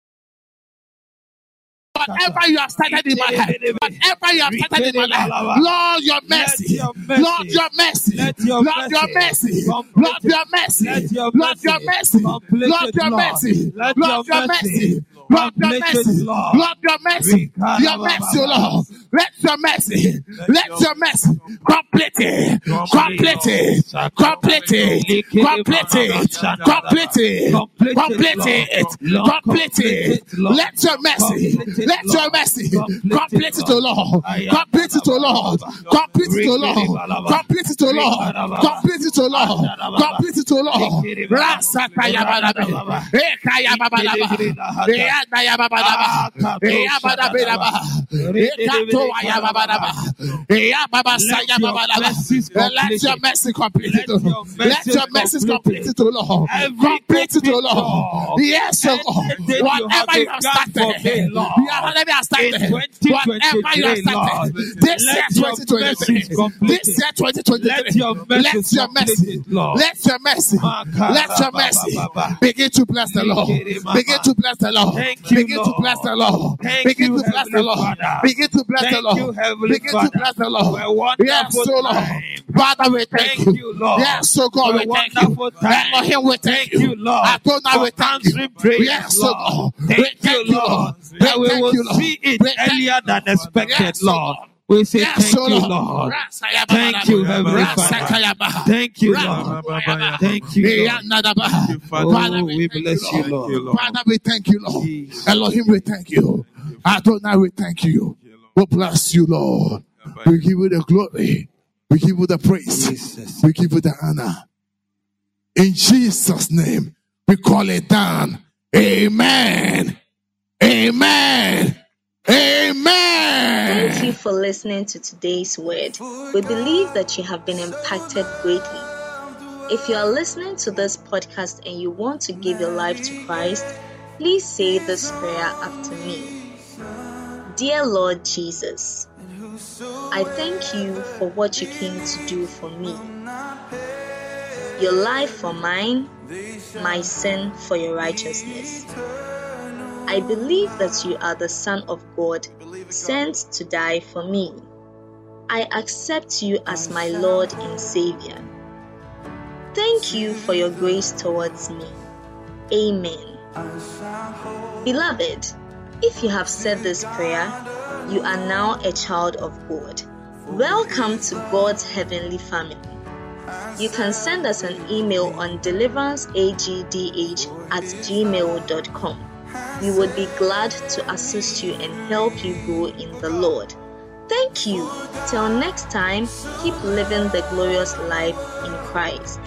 Whatever you have started in my life, whatever you have started in my life, Lord, your mercy. Lord, your mercy, Lord, your mercy Lord, your mercy, Lord, your mercy Lord, your mercy, Lord, your mercy, Lord, your mercy. Lord, your mercy, your mercy, Lord. Let your mercy, let your mercy complete it, complete it, complete it, complete it, complete it, complete it, complete it. Let your mercy, let your mercy complete it, O Lord. Complete it, O Lord. Complete it, O Lord. Complete it, O Lord. Complete it, O Lord. Complete it, O Lord. Rasatayabadabe. Ekayababadaba. Eyandayababadaba. Eyabadabedaba. Ekatoayababadaba. Eyababasayababadaba. Let your mercy complete it, Let your mercy complete it, O oh Lord. Complete it, O Lord. Yes, oh O God. Whatever you have started, whatever you have started. Whatever you have started, this year 2023, this year 2023, let your mercy, let your mercy, let your mercy begin to bless the Lord. Begin to bless the Lord. Begin to bless the Lord. Begin to bless the Lord. Begin to bless bless the Thank you, Lord. Heavenly Begin to Father. bless the Lord. Yes, oh so Lord. time. Father, we thank, Thank you, Lord. Yes, so God, we thank you. time. Elohim, we thank Thank you. Lord. Adonai, we thank you. praise, Yes, oh so Lord. We Thank you, Lord. Lord. We That we will you, Lord. see it We earlier than expected, Yes, Lord. We say Yes, thank so you, Lord. Lord. Thank you, Heavenly Father. Thank you, Lord. Thank you, Lord. Father, Oh, we we bless you, Lord. Father, we thank you, Lord. Elohim, we thank you. Adonai, we thank you. We bless you, Lord. We give you the glory. We give you the praise. Jesus. We give you the honor. In Jesus' name, we call it down. Amen. Amen. Amen. Thank you for listening to today's word. We believe that you have been impacted greatly. If you are listening to this podcast and you want to give your life to Christ, please say this prayer after me. Dear Lord Jesus, I thank you for what you came to do for me. Your life for mine, my sin for your righteousness. I believe that you are the Son of God sent to die for me. I accept you as my Lord and Savior. Thank you for your grace towards me. Amen. Beloved, if you have said this prayer, you are now a child of God. Welcome to God's heavenly family. You can send us an email on deliveranceagdh at gmail.com. We would be glad to assist you and help you grow in the Lord. Thank you. Till next time, keep living the glorious life in Christ.